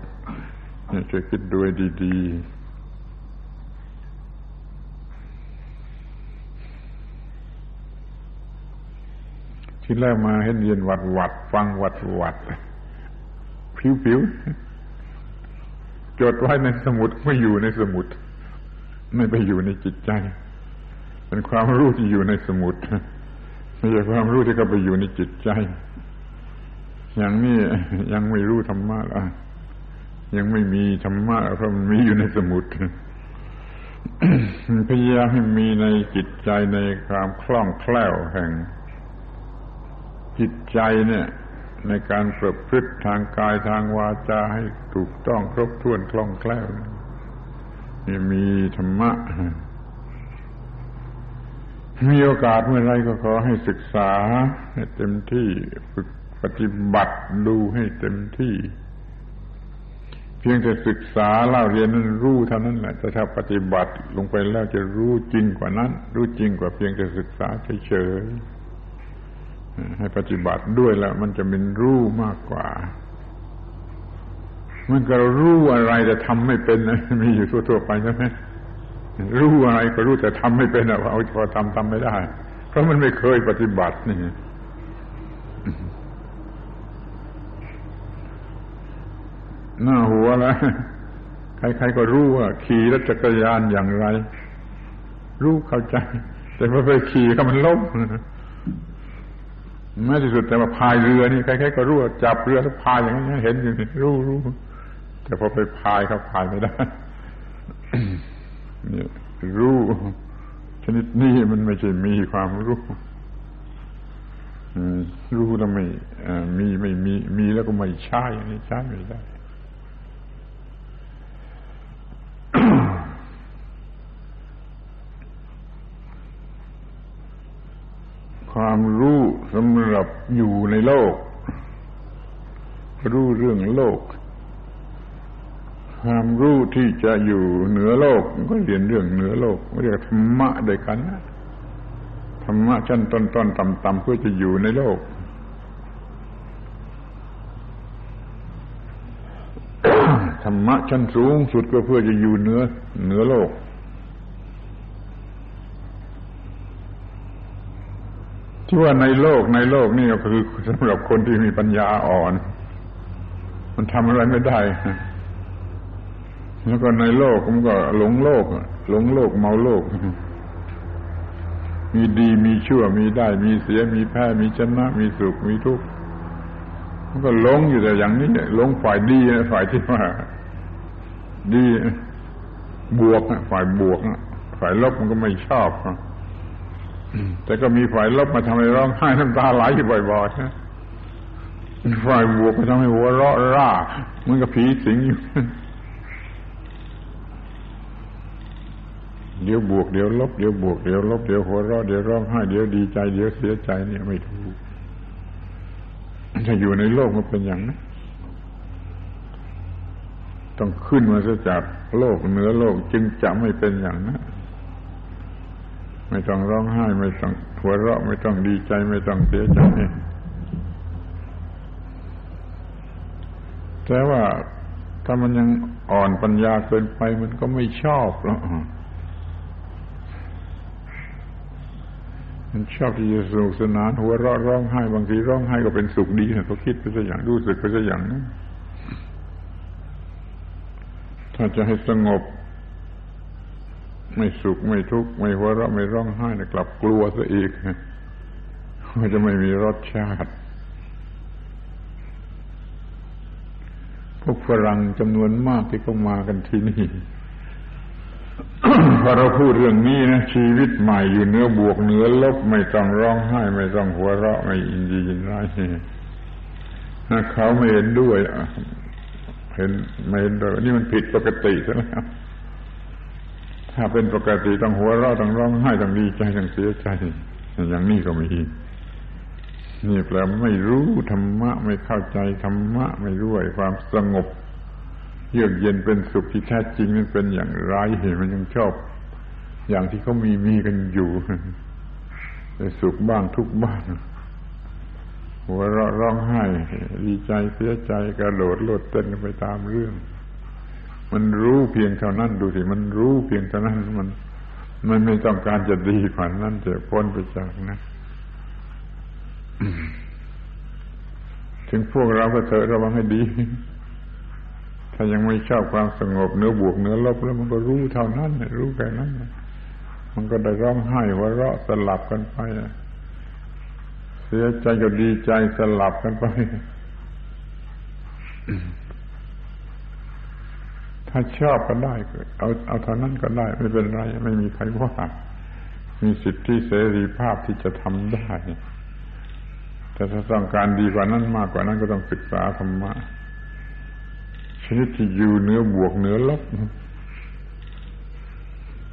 นี่จะคิดด้วยดีๆ ที่แรกมาเห็นเรียนวัดวัดฟังวัดวัดผิวผิวจดไว้ในสมุดไม่อยู่ในสมุด ไม่ไปอยู่ในจิตใจ เป็นความรู้ที่อยู่ในสมุดไม่ใช่ความรู้ที่เข้าไปอยู่ในจิตใจ อย่างนี้ยังไม่รู้ธรรมะละยังไม่มีธรรมะเพราะมันมีอยู่ในสมุดพยายามให้มีในจิตใจในความคล่องแคล่วแห่ง จิตใจเนี่ย ในการประพฤติทางกายทางวาจาให้ถูกต้องครบถ้วนคล่องแคล่ว มีธรรมะ มีโอกาสเมื่อไรก็ขอให้ศึกษา ให้เต็มที่ฝึกปฏิบัติดูให้เต็มที่ เพียงแต่ศึกษาเล่าเรียนนั้นรู้เท่านั้นแหละแต่ถ้าปฏิบัติลงไปแล้วจะรู้จริงกว่านั้น รู้จริงกว่าเพียงแต่ศึกษาเฉยๆให้ปฏิบัติด้วยแล้วมันจะเป็นรู้มากกว่า มันก็รู้อะไรแต่ทำไม่เป็นนะมีอยู่ทั่วๆไปใช่ไหมรู้อะไรก็รู้แต่ทำไม่เป็นอะว่าเอาพอทำทำไม่ได้ เพราะมันไม่เคยปฏิบัตินี่หน้าหัวแล้วใครๆก็รู้ว่า ขี่รถจักรยานอย่างไร รู้เข้าใจ แต่พอไปขี่ก็มันล้มแม้ที่สุดแต่ว่าพายเรือนี่ใครๆก็รู้ว่าจับเรือแล้วพายอย่างนี้เห็นอยู่รู้รู้ แต่พอไปพายเขาพายไม่ได้เนี่รู้ชนิดนี้มันไม่ใช่มีความรู้รู้แล้วไม่มีไม่มี มีแล้วก็ไม่ใช่นี่ใช้ไม่ได้ความรู้สำหรับอยู่ในโลก รู้เรื่องโลก ความรู้ที่จะอยู่เหนือโลกก็เรียนเรื่องเหนือโลกเรียกธรรมะด้วยกันนะธรรมะชั้นต้นต้นต่ำต่ำเพื่อจะอยู่ในโลกธรรมะชั้นสูงสุดก็เพื่อจะอยู่เหนือเหนือโลก ที่ว่าในโลกในโลกนี่ก็คือสำหรับคนที่มีปัญญาอ่อน มันทำอะไรไม่ได้ แล้วก็ในโลกมันก็หลงโลกหลงโลกเมาโลก มีดีมีชั่วมีได้ มีเสียมีแพ้มีชนะ มีสุขมีทุกข์มันก็หลงอยู่แต่อย่างนี้หลงฝ่ายดีฝ่ายที่ว่าดี บวกฝ่ายบวกฝ่ายลบมันก็ไม่ชอบแต่ก็มีฝ่ายลบมาทำให้ร้องไห้น้ำตาไหลอยู่บ่อยๆนะฝ่ายบวกมาทำให้หัวเราะร่ามันก็ผีสิงอยู่ เดี๋ยวบวกเดี๋ยวลบเดี๋ยวบวกเดี๋ยวลบเดี๋ยวหัวเราะเดี๋ยวร้องไห้เดี๋ยวดีใจเดี๋ยวเสียใจเนี่ยไม่ถูกถ้าอยู่ในโลกมันเป็นอย่างนั้นต้องขึ้นมาจากโลกเหนือโลกจึงจะไม่เป็นอย่างนั้นไม่ต้องร้องไห้ ไม่ต้องหัวเราะไม่ต้องดีใจ ไม่ต้องเสียใจแต่ว่าถ้ามันยังอ่อนปัญญาเกินไปมันก็ไม่ชอบหรอ มันชอบที่จะสนุกสนานหัวเราะร้องไห้บางทีร้องไห้ก็เป็นสุขดีนะเขาคิดไปซะอย่างรู้สึกไปซะอย่างนั้นถ้าจะให้สงบ ไม่สุขไม่ทุกข์ไม่หัวเราะไม่ร้องไห้นะกลับกลัวซะอีกว่าจะไม่มีรสชาติ พวกฝรั่งจำนวนมากที่เขามากันที่นี่ พอเราพูดเรื่องนี้นะชีวิตใหม่อยู่เนื้อบวกเนื้อลบไม่ต้องร้องไห้ ไม่ต้องหัวเราะไม่อินดียินร้ายเขาไม่เห็นด้วยเห็นไม่เห็นด้วยนี่มันผิดปกติซะแล้วถ้าเป็นปกติต้องหัวเราะต้องร้องไห้ต้องดีใจต้องเสียใจ อย่างนี้ก็มีนี่แปลไม่รู้ธรรมะไม่เข้าใจธรรมะไม่รู้ไอ้ความสงบ เยือกเย็นเป็นสุขที่แท้จริงมันเป็นอย่างไรเห็นมันยังชอบ อย่างที่เขามีมีกันอยู่สุขบ้างทุกบ้างหัวเราะร้องไห้ดีใจเสียใจกระโดดโลดเต้นไปตามเรื่อง มันรู้เพียงเท่านั้นดูสิมันรู้เพียงเท่านั้นมัน มันไม่ต้องการจะดีกว่านั้นจะพ้นไปจากนะถึงพวกเราก็เถอะระวังให้ดี ถ้ายังไม่ชอบความสงบเนื้อบวกเนื้อลบแล้วมันก็รู้เท่านั้นรู้แค่นั้นมันก็ได้ร้องไห้ว่าเราะสลับกันไปเสียใจก็ดีใจสลับกันไป ถ้าชอบก็ได้เอาเอาเท่านั้นก็ได้ ไม่เป็นไร ไม่มีใครว่า มีสิทธิเสรีภาพที่จะทำได้ แต่ถ้าต้องการดีกว่านั้นมากกว่านั้นก็ต้องศึกษาธรรมะ ชนิดที่อยู่เนื้อบวกเนื้อลบ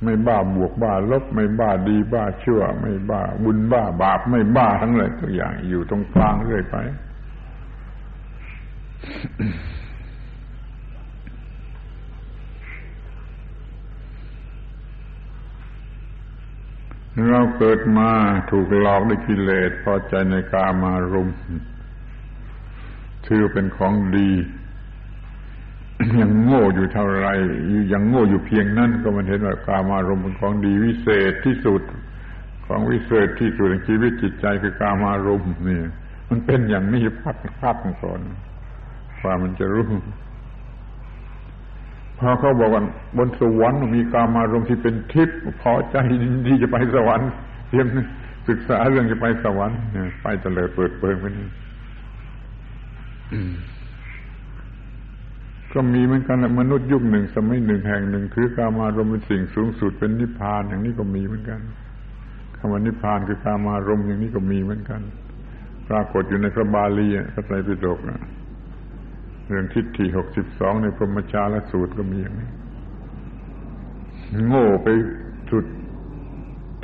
ไม่บ้าบวกบ้าลบ ไม่บ้าดีบ้าชั่ว ไม่บ้า บุญบ้าบาป ไม่บ้าทั้งหลายตัวอย่างอยู่ตรงกลางเรื่อยไป เราเกิดมาถูกหลอกด้วยกิเลสพอใจในกามารมณ์ถือเป็นของดี ยังโง่อยู่เท่าไรยังโง่อยู่เพียงนั้น ก็มันเห็นว่ากามารมณ์เป็นของดีวิเศษที่สุด ของวิเศษที่สุดในชีวิตจิตใจคือกามารมณ์นี่มันเป็นอย่างนี้พักพักก่อนว่ามันจะรู้พอเขาบอกว่าบนสวรรค์มีกามารมณ์ที่เป็นทิพย์พอใจที่จะไปสวรรค์เตรียมศึกษาเรื่องจะไปสวรรค์ไปเตลิดเปิดเปิงไปนี่ ก็มีเหมือนกันมนุษย์ยุคหนึ่งสมัยหนึ่งแห่งหนึ่งถือกามารมเป็นสิ่งสูงสุดเป็นนิพพานอย่างนี้ก็มีเหมือนกันคำว่านิพพานคือกามารมอย่างนี้ก็มีเหมือนกัน ปรากฏอยู่ในพระบาลีพระไตรปิฎกเรื่องทิฏฐิหกสิบสองในพรหมชาลสูตรก็มีอย่างนี้ โง่ไปสุด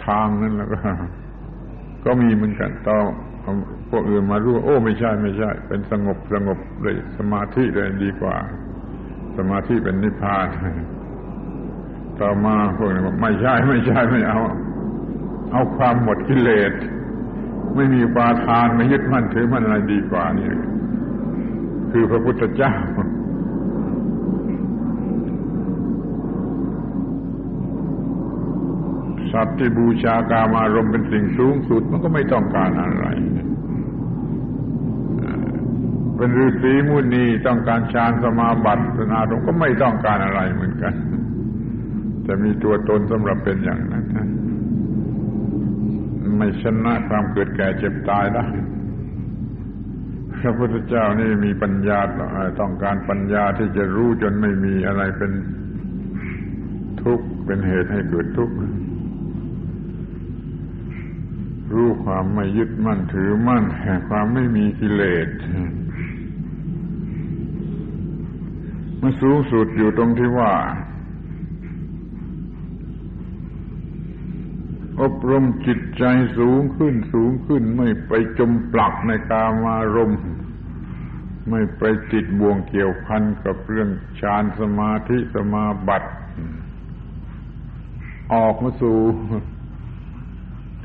ทางนั้นแล้วก็ ก็มีเหมือนกันต่อพวกอื่นมารู้โอ้ไม่ใช่ไม่ใช่ เป็นสงบสงบเลยสมาธิเลยดีกว่า สมาธิเป็นนิพพานต่อมาพวกนี้บอกไม่ใช่ไม่ใช่ไม่เอา เอาความหมดกิเลส ไม่มีปาทานไม่ยึดมั่นถือมั่นอะไรดีกว่านี่คือพระพุทธเจ้าสัตว์ที่บูชากามารมเป็นสิ่งสูงสุดมันก็ไม่ต้องการอะไร เป็นฤาษีมุนีต้องการฌานสมาบัติสนาตรงก็ไม่ต้องการอะไรเหมือนกัน จะมีตัวตนสำหรับเป็นอย่างนั้นไม่ชนะความเกิดแก่เจ็บตายได้พระพุทธเจ้านี่มีปัญญาต้องการปัญญาที่จะรู้จนไม่มีอะไรเป็นทุกข์เป็นเหตุให้เกิดทุกข์รู้ความไม่ยึดมั่นถือมั่นแห่งความไม่มีกิเลส มันสูงสุดอยู่ตรงที่ว่า อบรมจิตใจสูงขึ้นสูงขึ้นไม่ไปจมปลักในกามารมณ์ไม่ไปติดบ่วงเกี่ยวพันกับเรื่องฌานสมาธิสมาบัติออกมาสู่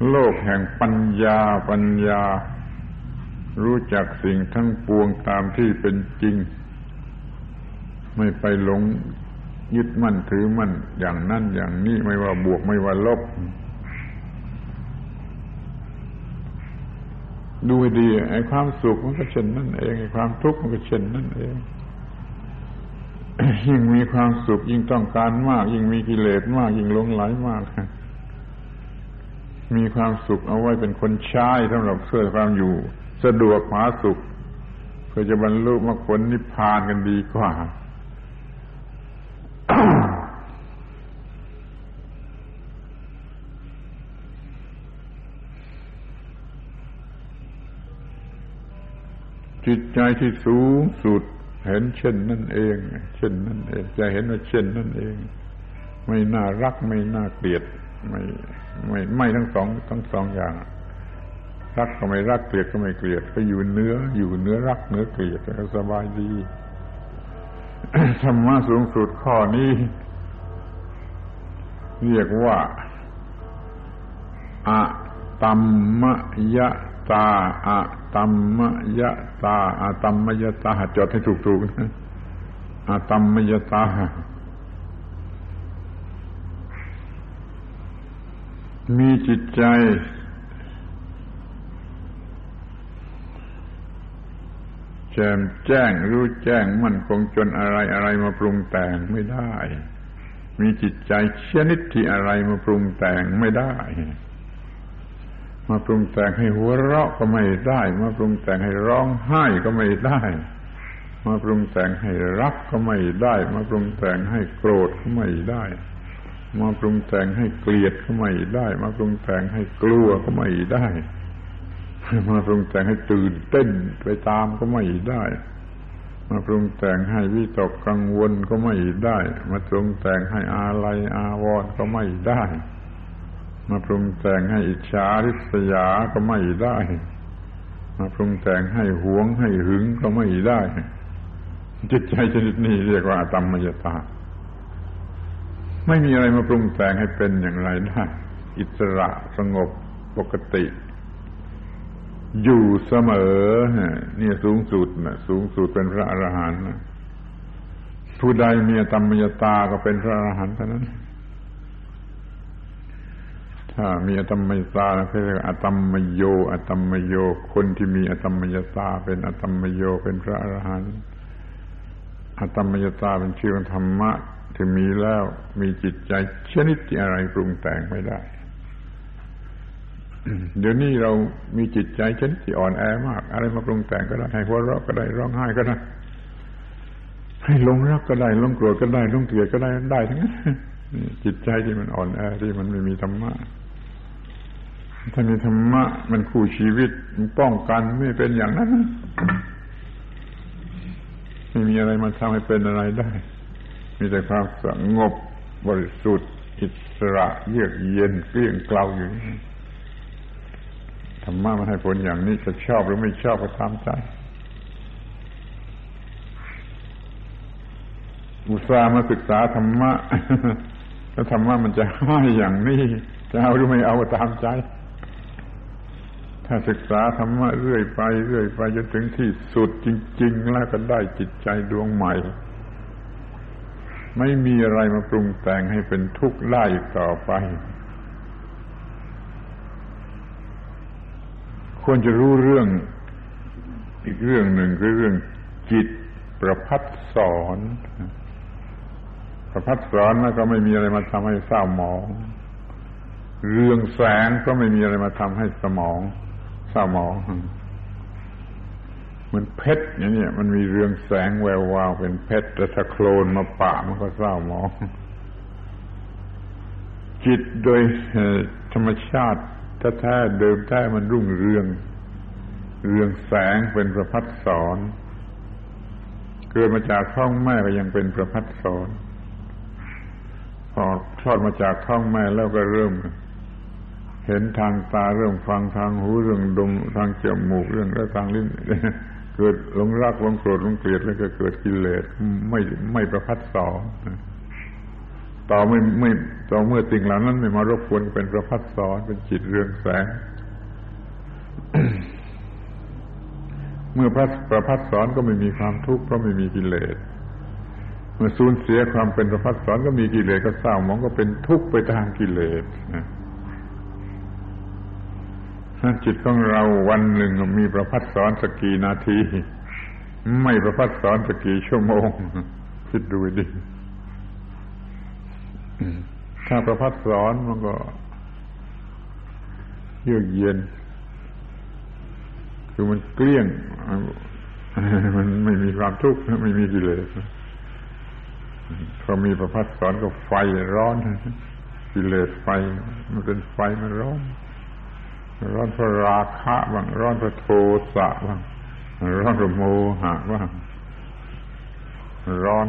โลกแห่งปัญญาปัญญา รู้จักสิ่งทั้งปวงตามที่เป็นจริง ไม่ไปหลงยึดมั่นถือมั่นอย่างนั้นอย่างนี้ไม่ว่าบวกไม่ว่าลบ ดูให้ดีไอ้ความสุขมันก็เช่นนั่นเองไอ้ความทุกข์มันก็เช่นนั่นเองยิ่งมีความสุขยิ่งต้องการมาก ยิ่งมีกิเลสมาก ยิ่งหลงไหลมาก มีความสุขเอาไว้เป็นคนใช้สำหรับเพื่อความอยู่ สะดวกหาสุขเพื่อจะบรรลุมรรคผลนิพพานกันดีกว่า จิตใจที่สูงสุด เห็นเช่นนั่นเอง เช่นนั่นเองจะเห็นว่าเช่นนั่นเอง ไม่น่ารักไม่น่าเกลียดไม่ไม่ไม่ทั้งสองทั้งสองอย่าง รักก็ไม่รักเกลียดก็ไม่เกลียดก็อยู่เนื้ออยู่เนื้อรักเนื้อเกลียดก็สบายดีธรรมะสูงสุดข้อนี้ เรียกว่าอะตัมมะยะ ตาอะตัมมยะตาอะตัมมยะตาจดให้ถูกๆนะอะตัมมยะตา มีจิตใจ แจ่มแจ้งรู้แจ้งมั่นคงจนอะไรอะไรมาปรุงแต่งไม่ได้ มีจิตใจชนิดที่อะไรมาปรุงแต่งไม่ได้ มาปรุงแต่งให้หัวเราะก็ไม่ได้ มาปรุงแต่งให้ร้องไห้ก็ไม่ได้ มาปรุงแต่งให้รักก็ไม่ได้ มาปรุงแต่งให้โกรธก็ไม่ได้ มาปรุงแต่งให้เกลียดก็ไม่ได้ มาปรุงแต่งให้กลัวก็ไม่ได้ มาปรุงแต่งให้ตื่นเต้นไปตามก็ไม่ได้ มาปรุงแต่งให้วิตกกังวลก็ไม่ได้ มาปรุงแต่งให้อาลัยอาวรณ์ก็ไม่ได้ มาปรุงแต่งให้อิจฉาริษยาก็ไม่ได้ มาปรุงแต่งให้หวงให้หึงก็ไม่ได้ จิตใจชนิดนี้เรียกว่าอตมมยตา ไม่มีอะไรมาปรุงแต่งให้เป็นอย่างไรได้ อิสระสงบปกติ อยู่เสมอเนี่ยสูงสุดนะสูงสุดเป็นพระอรหันต์ผู้ใดมีธรรมยตาก็เป็นพระอรหันต์เท่านั้น ถ้ามีอตมมยตาเขาเรียกอตมมโยอตมมโย คนที่มีอตมมยตาเป็นอตมมโยเป็นพระอรหันต์อตมมยตาเป็นชื่อของธรรมะที่มีแล้วมีจิตใจชนิดที่อะไรปรุงแต่งไม่ได้ เดี๋ยวนี้เรามีจิตใจชนิดที่อ่อนแอมาก อะไรมาปรุงแต่งก็ได้ให้หัวเราะก็ได้ร้องไห้ก็ได้ให้ลงรักก็ได้ลงโกรธก็ได้ลงเกลียดก็ได้ได้ทั้งนั้นจิตใจที่มันอ่อนแอที่มันไม่มีธรรมะ ถ้ามีธรรมะมันคู่ชีวิตมันป้องกันไม่เป็นอย่างนั้นไม่มีอะไรมาทำให้เป็นอะไรได้ มีแต่ความสงบบริสุทธิ์อิสระเยือกเย็นเกลี้ยงเกลาอยู่ธรรมะมันให้ผลอย่างนี้จะชอบหรือไม่ชอบก็ตามใจอุตส่าห์มาศึกษาธรรมะแล้วธรรมะมันจะให้อย่างนี้จะเอาหรือไม่เอาก็ตามใจ ถ้าศึกษาธรรมะเรื่อยไปเรื่อยไปจนถึงที่สุดจริง ๆ แล้วก็ได้จิตใจดวงใหม่ ไม่มีอะไรมาปรุงแต่งให้เป็นทุกข์ได้อีกต่อไป ควรจะรู้เรื่องอีกเรื่องหนึ่งคือเรื่องจิตประพัดสอนประพัดสอนมันก็ไม่มีอะไรมาทำให้เศร้าหมอง เรื่องแสงก็ไม่มีอะไรมาทำให้สมอง เศร้าหมองเหมือนเพชรอย่างนี้มันมีเรื่องแสงแวววาวเป็นเพชรแต่ถ้าโคลนมาปะมันก็เศร้าหมอง จิตโดยธรรมชาติแท้เดิมแท้มันรุ่งเรือง เรืองแสงเป็นประพัดสอนเกิดมาจากท้องแม่ก็ยังเป็นประพัดสอนพอคลอดมาจากท้องแม่แล้วก็เริ่ม เห็นทางตาเริ่มฟังทางหูเรื่องดมทางจมูกเรื่องและทางลิ้นเกิดหลงรักหลงโกรธหลงเกลียดแล้วก็เกิดกิเลสไม่ไม่ประพัดสอนต่อไม่ไม่ต่อเมื่อสิ่งเหล่านั้นไม่มารบกวนเป็นประพัดสอนเป็นจิตเรืองแสงเมื่อพระประพัดสอนก็ไม่มีความทุกข์เพราะไม่มีกิเลส เมื่อสูญเสียความเป็นประพัดสอนก็มีกิเลสก็เศร้ามองก็เป็นทุกข์ไปทางกิเลส จิตของเราวันหนึ่งมีประพัดสอนสกี่นาที ไม่ประพัดสอนสกี่ชั่วโมง คิดดูดิถ้าประพัดสอนมันก็เยือกเย็น คือมันเกลี้ยง มันไม่มีความทุกข์ไม่มีกิเลสพอมีประพัดสอนก็ไฟร้อน กิเลสไฟ มันเป็นไฟมันร้อน ร้อนเพราะราคะบ้างร้อนเพราะโทสะบ้างร้อนเพราะโมหะบ้างร้อน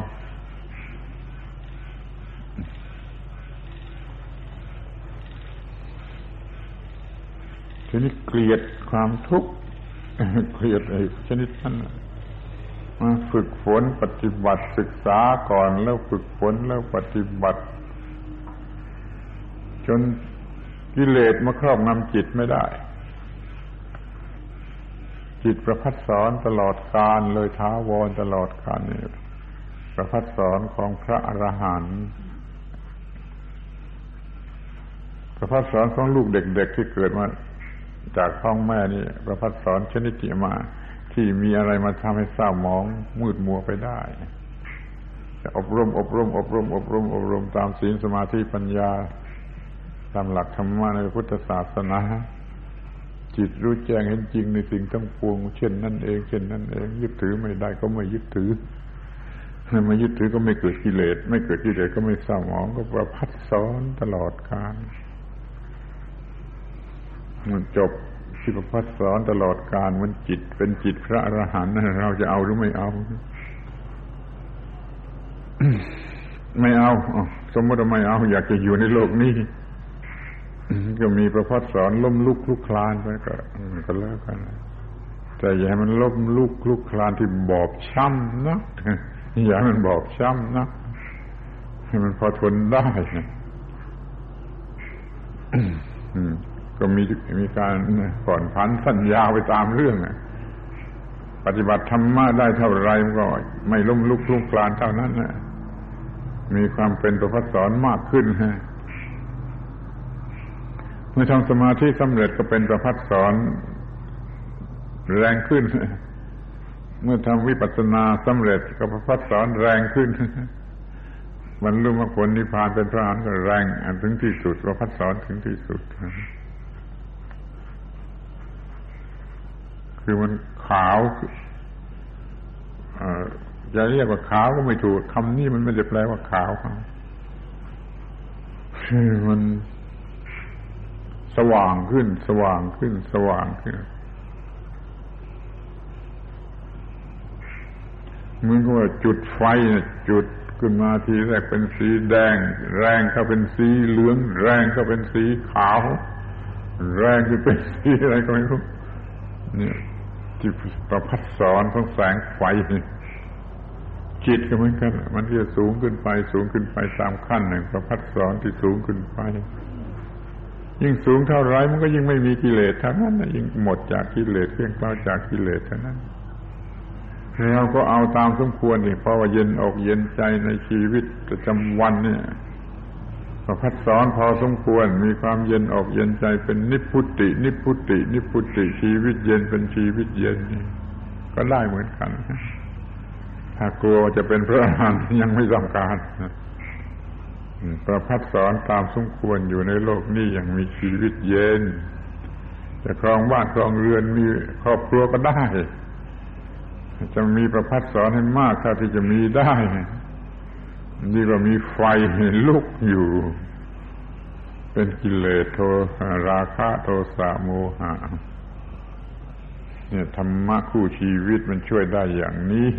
ทีนี้เกลียดความทุกข์เกลียดไอ้ชนิดนั้นมาฝึกฝนปฏิบัติศึกษาก่อนแล้วฝึกฝนแล้วปฏิบัติ จน กิเลสมาครอบงำจิตไม่ได้ จิตประพัดสอนตลอดการเลยท้าวรตลอดการนี่ประพัดสอนของพระอรหันต์ประพัดสอนของลูกเด็กๆที่เกิดมาจากท้องแม่นี่ประพัดสอนชนิดที่มา ที่มีอะไรมาทำให้เศร้าหมองมืดมัวไปได้อบรมอบรมอบรมอบรมอบรมตามศีลสมาธิปัญญา ตามหลักธรรมะในพุทธศาสนา จิตรู้แจ้งเห็นจริงในสิ่งทั้งปวง เช่นนั่นเอง เช่นนั่นเอง ยึดถือไม่ได้ก็ไม่ยึดถือไม่ยึดถือก็ไม่เกิดกิเลส ไม่เกิดกิเลสก็ไม่เศร้าหมองก็ประพัดสอนตลอดกาลมันจบที่ประพัดสอนตลอดการมันจิต เป็นจิตพระอรหันต์เราจะเอาหรือไม่เอา ไม่เอาสมมติว่าไม่เอา อยากจะอยู่ในโลกนี้ ก็มีประพัดสอนล้มลุกลุกคลานไปก็ก็แล้วกันแต่อย่าให้มันล้มลุกลุกคลานที่บอบช้ำนะอย่าให้มันบอบช้ำนะให้มันพอทนได้ก็มีมีการผ่อนผันสัญญาไปตามเรื่องปฏิบัติธรรมะได้เท่าไรมันก็ไม่ล้มลุกลุกคลานเท่านั้นนะมีความเป็นประพัดสอนมากขึ้นฮะ เมื่อทำสมาธิสำเร็จก็เป็นประพัดสอนแรงขึ้น เมื่อทำวิปัสสนาสำเร็จก็ประพัดสอนแรงขึ้นบรรลุมรรคผลนิพพานเป็นพระอรหันต์ก็แรงอันถึงที่สุดประพัดสอนถึงที่สุด คือมันขาวจะเรียกว่าขาวก็ไม่ถูกคำนี้มันไม่ได้แปลว่าขาวครับมัน สว่างขึ้น สว่างขึ้น สว่างขึ้นเหมือนกับจุดไฟจุดขึ้นมาทีแรกเป็นสีแดง แรงเข้าเป็นสีเหลือง แรงเข้าเป็นสีขาว แรงขึ้นเป็นสีอะไรก็ไม่รู้เนี่ยที่ประพัดสอนของแสงไฟจิตก็เหมือนกัน มันจะสูงขึ้นไป สูงขึ้นไปตามขั้นหนึ่งประพัดสอนที่สูงขึ้นไป ยิ่งสูงเท่าไรมันก็ยิ่งไม่มีกิเลสเท่านั้นยิ่งหมดจากกิเลสเพียงเท่าจากกิเลสเท่านั้นเราก็เอาตามสมควรนี่เพราะว่าเย็นอกเย็นใจในชีวิตประจำวันเนี่ยประพัดสอนพอสมควรมีความเย็นออกเย็นใจเป็นนิพุติ นิพุติ นิพุติชีวิตเย็นเป็นชีวิตเย็นนี่ก็ได้เหมือนกันถ้ากลัวจะเป็นพระอรหันต์ยังไม่ต้องการ ประพัดสอนตามสมควรอยู่ในโลกนี้อย่างมีชีวิตเย็น จะครองบ้านครองเรือนมีครอบครัวก็ได้ จะมีประพัดสอนให้มากเท่าที่จะมีได้นี่ก็มีไฟลุกอยู่ เป็นกิเลสโทราคะโทสะโมหะเนี่ยธรรมะคู่ชีวิตมันช่วยได้อย่างนี้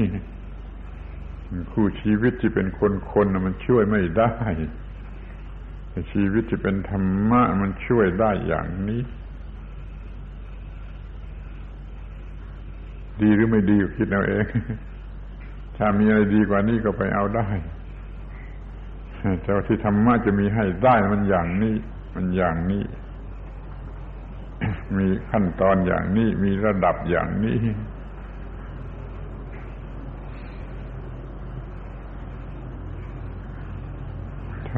คู่ชีวิตที่เป็นคนคนมันช่วยไม่ได้ชีวิตที่เป็นธรรมะมันช่วยได้อย่างนี้ ดีหรือไม่ดีคิดเอาเองถ้ามีอะไรดีกว่านี้ก็ไปเอาได้แต่ที่ธรรมะจะมีให้ได้มันอย่างนี้ มันอย่างนี้ มีขั้นตอนอย่างนี้ มีระดับอย่างนี้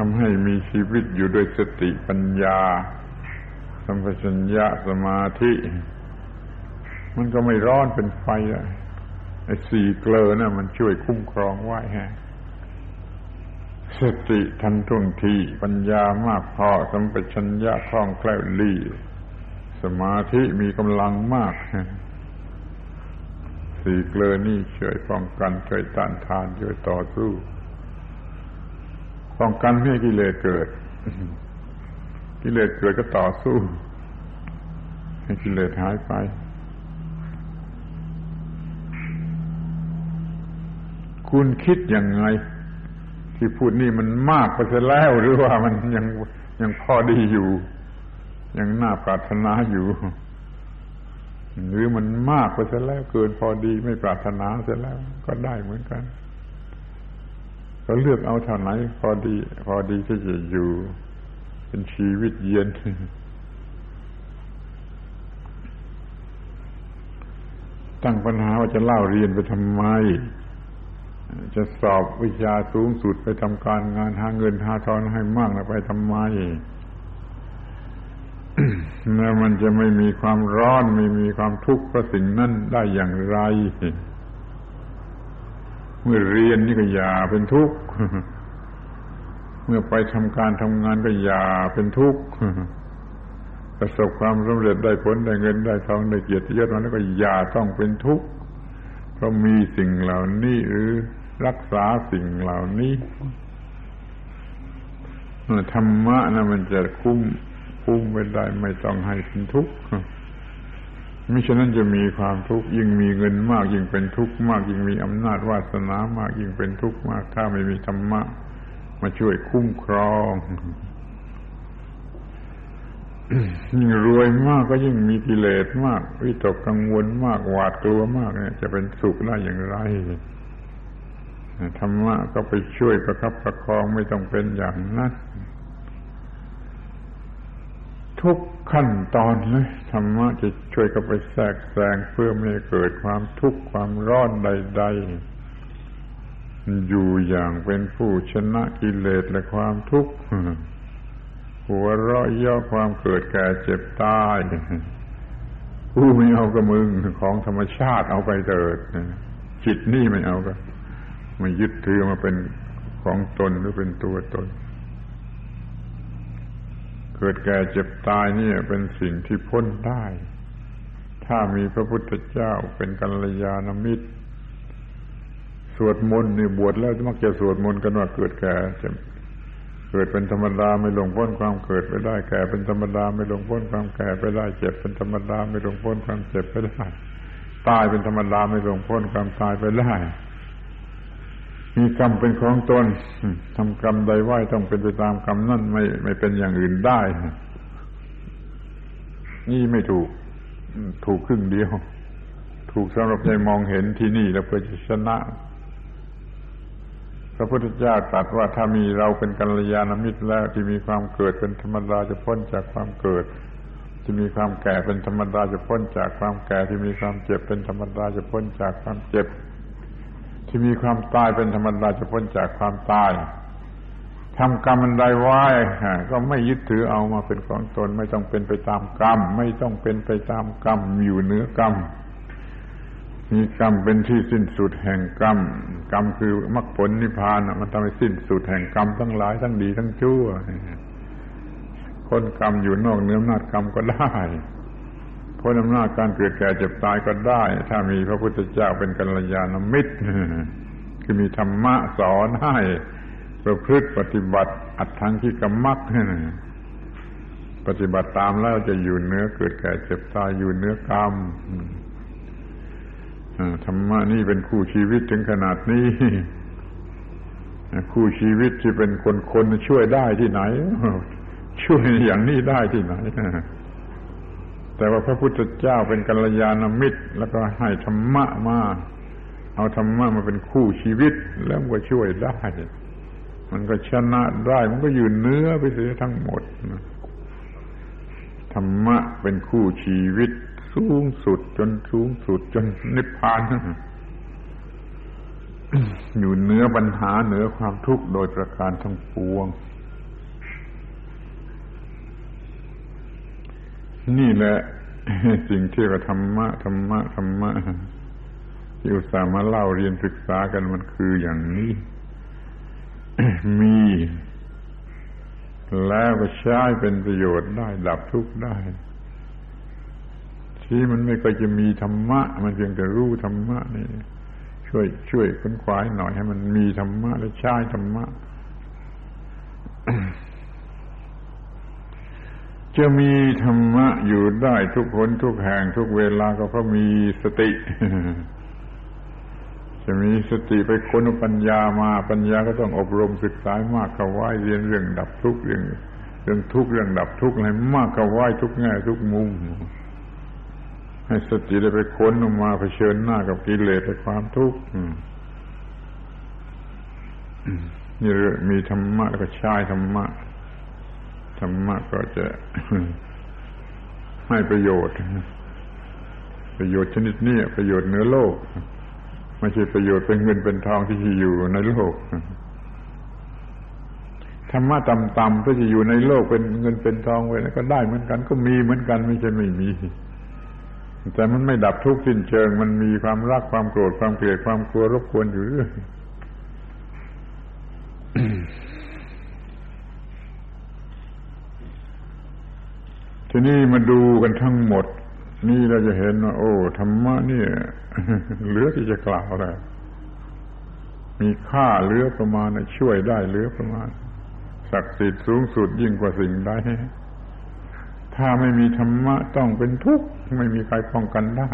ทำให้มีชีวิตอยู่ด้วยสติปัญญา สัมปชัญญะสมาธิ มันก็ไม่ร้อนเป็นไฟอะไอ้สี่เกลอนะ่ะมันช่วยคุ้มครองไว้ฮะสติทันท่วงทีปัญญามากพอสัมปชัญญะคล่องแคล่วลีสมาธิมีกำลังมาก สี่เกลอนี่ช่วยป้องกันช่วยต้านทานช่วยต่อสู้ ป้องกันไม่ให้กิเลสเกิด กิเลสเกิดก็ต่อสู้ ให้กิเลสหายไป คุณคิดยังไง ที่พูดนี่มันมากไปซะแล้วหรือว่ามันยังยังพอดีอยู่ ยังน่าปรารถนาอยู่ หรือมันมากไปซะแล้วเกินพอดีไม่ปรารถนาเสียแล้ว ก็ได้เหมือนกัน เราเลือกเอาเท่าไหน พอดี พอดีที่จะอยู่ เป็นชีวิตเย็นตั้งปัญหาว่าจะเล่าเรียนไปทำไม จะสอบวิชาสูงสุดไปทำการงานหาเงินหาทองให้มากแล้วไปทำไมแล้วมันจะไม่มีความร้อนไม่มีความทุกข์เพราะสิ่งนั้นได้อย่างไร มื่อเรียนนี่ก็อย่าเป็นทุกข์ เมื่อไปทำการทำงานก็อย่าเป็นทุกข์ ประสบความสำเร็จได้ผลได้เงินได้ทองได้เกียรติยศมาแล้วก็อย่าต้องเป็นทุกข์ เพราะมีสิ่งเหล่านี้หรือรักษาสิ่งเหล่านี้ธรรมะนะมันจะคุ้มคุ้มไปได้ไม่ต้องให้เป็นทุกข์ มิฉะนั้นจะมีความทุกข์ยิ่งมีเงินมาก ยิ่งเป็นทุกข์มาก ยิ่งมีอำนาจวาสนามาก ยิ่งเป็นทุกข์มาก ถ้าไม่มีธรรมะ มาช่วยคุ้มครองยิ่งรวยมากก็ยิ่งมีกิเลสมากวิตกกังวลมากหวาดกลัวมากเนี่ย จะเป็นสุขได้อย่างไรธรรมะก็ไปช่วยประคับประคองไม่ต้องเป็นอย่างนั้น ทุกขั้นตอนเลยธรรมะจะช่วยกับไปแทรกแซงเพื่อไม่ให้เกิดความทุกข์ความร้อนใด ๆ อยู่อย่างเป็นผู้ชนะกิเลสและความทุกข์หัวเราะย่อความเกิดแก่เจ็บตายผู้ไม่เอากับมึงของธรรมชาติเอาไปเถิดจิตนี่ไม่เอาก็ไม่ยึดถือมาเป็นของตนหรือเป็นตัวตน เกิดแก่เจ็บตายนี่เป็นสิ่งที่พ้นได้ ถ้ามีพระพุทธเจ้าเป็นกัลยาณมิตร สวดมนต์นี่บวชแล้วมักจะสวดมนต์กันว่าเกิดแก่จะเกิดเป็นธรรมดาไม่ลงพ้นความเกิดไปได้ แก่เป็นธรรมดาไม่ลงพ้นความแก่ไปได้ เจ็บเป็นธรรมดาไม่ลงพ้นความเจ็บไปได้ ตายเป็นธรรมดาไม่ลงพ้นความตายไปได้ มีกรรมเป็นของตนทำกรรมใดไว้ต้องเป็นไปตามกรรมนั่นไม่ไม่เป็นอย่างอื่นได้ นี่ไม่ถูก ถูกครึ่งเดียว ถูกสำหรับใจมองเห็นที่นี่แล้วเพื่อจะชนะ พระพุทธเจ้าตรัสว่าถ้ามีเราเป็นกัลยาณมิตรแล้วที่มีความเกิดเป็นธรรมดาจะพ้นจากความเกิดที่มีความแก่เป็นธรรมดาจะพ้นจากความแก่ที่มีความเจ็บเป็นธรรมดาจะพ้นจากความเจ็บ ที่มีความตายเป็นธรรมดาจะพ้นจากความตายทำกรรมมันใดไว้ก็ไม่ยึดถือเอามาเป็นของตน ไม่ต้องเป็นไปตามกรรม ไม่ต้องเป็นไปตามกรรม อยู่เหนือกรรมมีกรรมเป็นที่สิ้นสุดแห่งกรรม กรรมคือมรรคผลนิพพานมันทำให้สิ้นสุดแห่งกรรมทั้งหลายทั้งดีทั้งชั่วคนกรรมอยู่นอกเนื้อนาจกรรมก็ได้ พ้นอำนาจการเกิดแก่เจ็บตายก็ได้ ถ้ามีพระพุทธเจ้าเป็นกัลยาณมิตร คือมีธรรมะสอนให้ประพฤติปฏิบัติอัดทังที่กรรมักปฏิบัติตามแล้วจะอยู่เนื้อเกิดแก่เจ็บตายอยู่เนื้อกรรมธรรมะนี่เป็นคู่ชีวิตถึงขนาดนี้คู่ชีวิตที่เป็นคนคนช่วยได้ที่ไหน ช่วยอย่างนี้ได้ที่ไหน แต่ว่าพระพุทธเจ้าเป็นกัลยาณมิตร แล้วก็ให้ธรรมะมา เอาธรรมะมาเป็นคู่ชีวิต แล้วมันก็ช่วยได้ มันก็ชนะได้ มันก็อยืนเนื้อไปเสียทั้งหมดธรรมะเป็นคู่ชีวิต สูงสุดจนสูงสุดจนนิพพานอยู่เนื้อปัญหาเหนือความทุกข์โดยประการทั้งปวง นี่แหละสิ่งที่ว่าธรรมะธรรมะธรรมะที่อุตส่าห์มาเล่าเรียนศึกษากันมันคืออย่างนี้ มี แล้วก็ใช้เป็นประโยชน์ได้ ดับทุกข์ได้ ที่มันไม่ก็จะมีธรรมะ มันเพียงแต่รู้ธรรมะนี่ช่วยช่วยค้นคว้าหน่อยให้มันมีธรรมะและใช้ธรรมะ จะมีธรรมะอยู่ได้ทุกคนทุกแห่งทุกเวลาก็เพราะมีสติ จะมีสติไปค้นปัญญามาปัญญาก็ต้องอบรมศึกษามากเข้าไว้เรียนเรื่องดับทุกข์เรื่องเรื่องทุกข์เรื่องดับทุกข์อะไรมากเข้าไว้ทุกแง่ทุกมุม ให้สติได้ไปค้นออกมาเผชิญหน้ากับกิเลสและความทุกข์นี่มีธรรมะแล้วก็ใช้ธรรมะ ธรรมะก็จะให้ประโยชน์ ประโยชน์ชนิดนี้ประโยชน์เหนือโลก ไม่ใช่ประโยชน์เป็นเงินเป็นทองที่อยู่ในโลกธรรมะต่ำๆก็จะอยู่ในโลกเป็นเงินเป็นทองไว้ก็ได้เหมือนกัน ก็มีเหมือนกันไม่ใช่ไม่มีแต่มันไม่ดับทุกข์สิ้นเชิง มันมีความรักความโกรธความเกลียดความกลัวรบกวนอยู่เรื่อย ทีนี้มาดูกันทั้งหมด นี่เราจะเห็นว่า โอ้ธรรมะนี่เหลือที่จะกล่าวแล้วมีค่าเหลือประมาณช่วยได้เหลือประมาณศักดิ์สิทธิ์สูงสุดยิ่งกว่าสิ่งใดถ้าไม่มีธรรมะต้องเป็นทุกข์ไม่มีใครป้องกันได้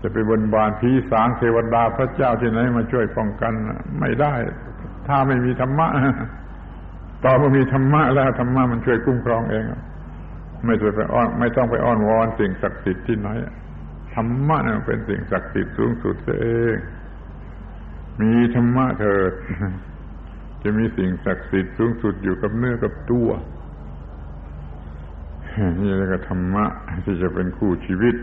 จะไปบนบานผีสางเทวดาพระเจ้าที่ไหนมาช่วยป้องกันไม่ได้ ถ้าไม่มีธรรมะต่อมื่อมีธรรมะแล้วธรรมะมันช่วยคุ้มครองเอง ไม่ต้องไปอ้อน ไม่ต้องไปอ้อนวอนสิ่งศักดิ์สิทธิ์ที่ไหนธรรมะนั่เป็นสิ่งศักดิ์สิทธิ์สูงสุดเอง มีธรรมะเถิด จะมีสิ่งศักดิ์สิทธิ์สูงสุดอยู่กับเนื้อกับตัวนี่เรียกว่าธรรมะที่จะเป็นคู่ชีวิต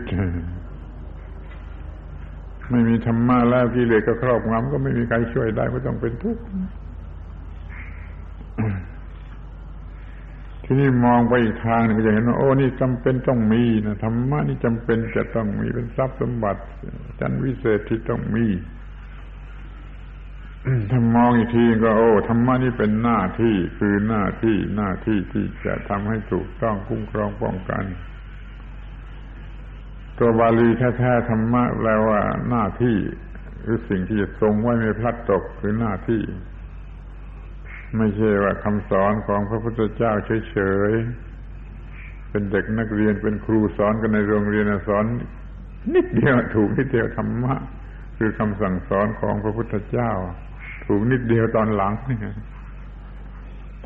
ไม่มีธรรมะแล้วกิเลสก็ครอบงำก็ไม่มีใครช่วยได้ไม่ต้องเป็นทุกข์ ทีนี้มองไปอีกทางนึงก็จะเห็นว่าโอ้นี่จำเป็นต้องมีนะธรรมะนี่จำเป็นจะต้องมีเป็นทรัพย์สมบัติจันวิเศษที่ต้องมีถ้ามองอีกทีก็โอ้ธรรมะนี่เป็นหน้าที่คือหน้าที่หน้าที่ที่จะทำให้ถูกต้องคุ้มครองป้องกัน ตัวบาลีแท้ๆธรรมะแปลว่าหน้าที่หรือสิ่งที่จะทรงไว้ไม่พลัดตกคือหน้าที่ ไม่ใช่ว่าคำสอนของพระพุทธเจ้าเฉยๆ เป็นเด็กนักเรียนเป็นครูสอนกันในโรงเรียนสอนนิดเดียวถูกนิดเดียวธรรมะ คือคำสั่งสอนของพระพุทธเจ้า ถูกนิดเดียวตอนหลังนี่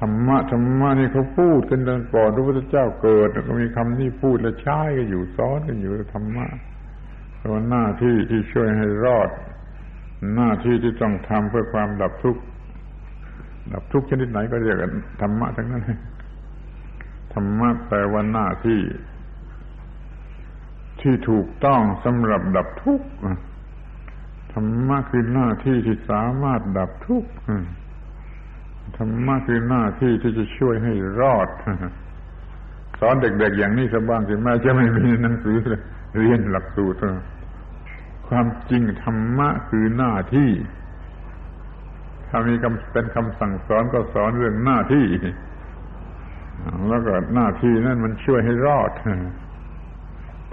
ธรรมะธรรมะนี่เขาพูดกันตอนก่อนพระพุทธเจ้าเกิดแล้วก็มีคำนี้พูดและใช้กันอยู่ซ้อนกันอยู่ธรรมะเพราะหน้าที่ที่ช่วยให้รอด หน้าที่ที่ต้องทำเพื่อความดับทุกข์ ดับทุกข์ชนิดไหนก็เรียกกันธรรมะทั้งนั้นธรรมะแปลว่าหน้าที่ ที่ถูกต้องสำหรับดับทุกข์ธรรมะคือหน้าที่ที่สามารถดับทุกข์ธรรมะคือหน้าที่ที่จะช่วยให้รอด สอนเด็กๆอย่างนี้สักบ้างสิแม่จะไม่มีหนังสือเรียนหลักสูตรความจริงธรรมะคือหน้าที่ ถ้ามีคำเป็นคำสั่งสอนก็สอนเรื่องหน้าที่ แล้วก็หน้าที่นั่นมันช่วยให้รอด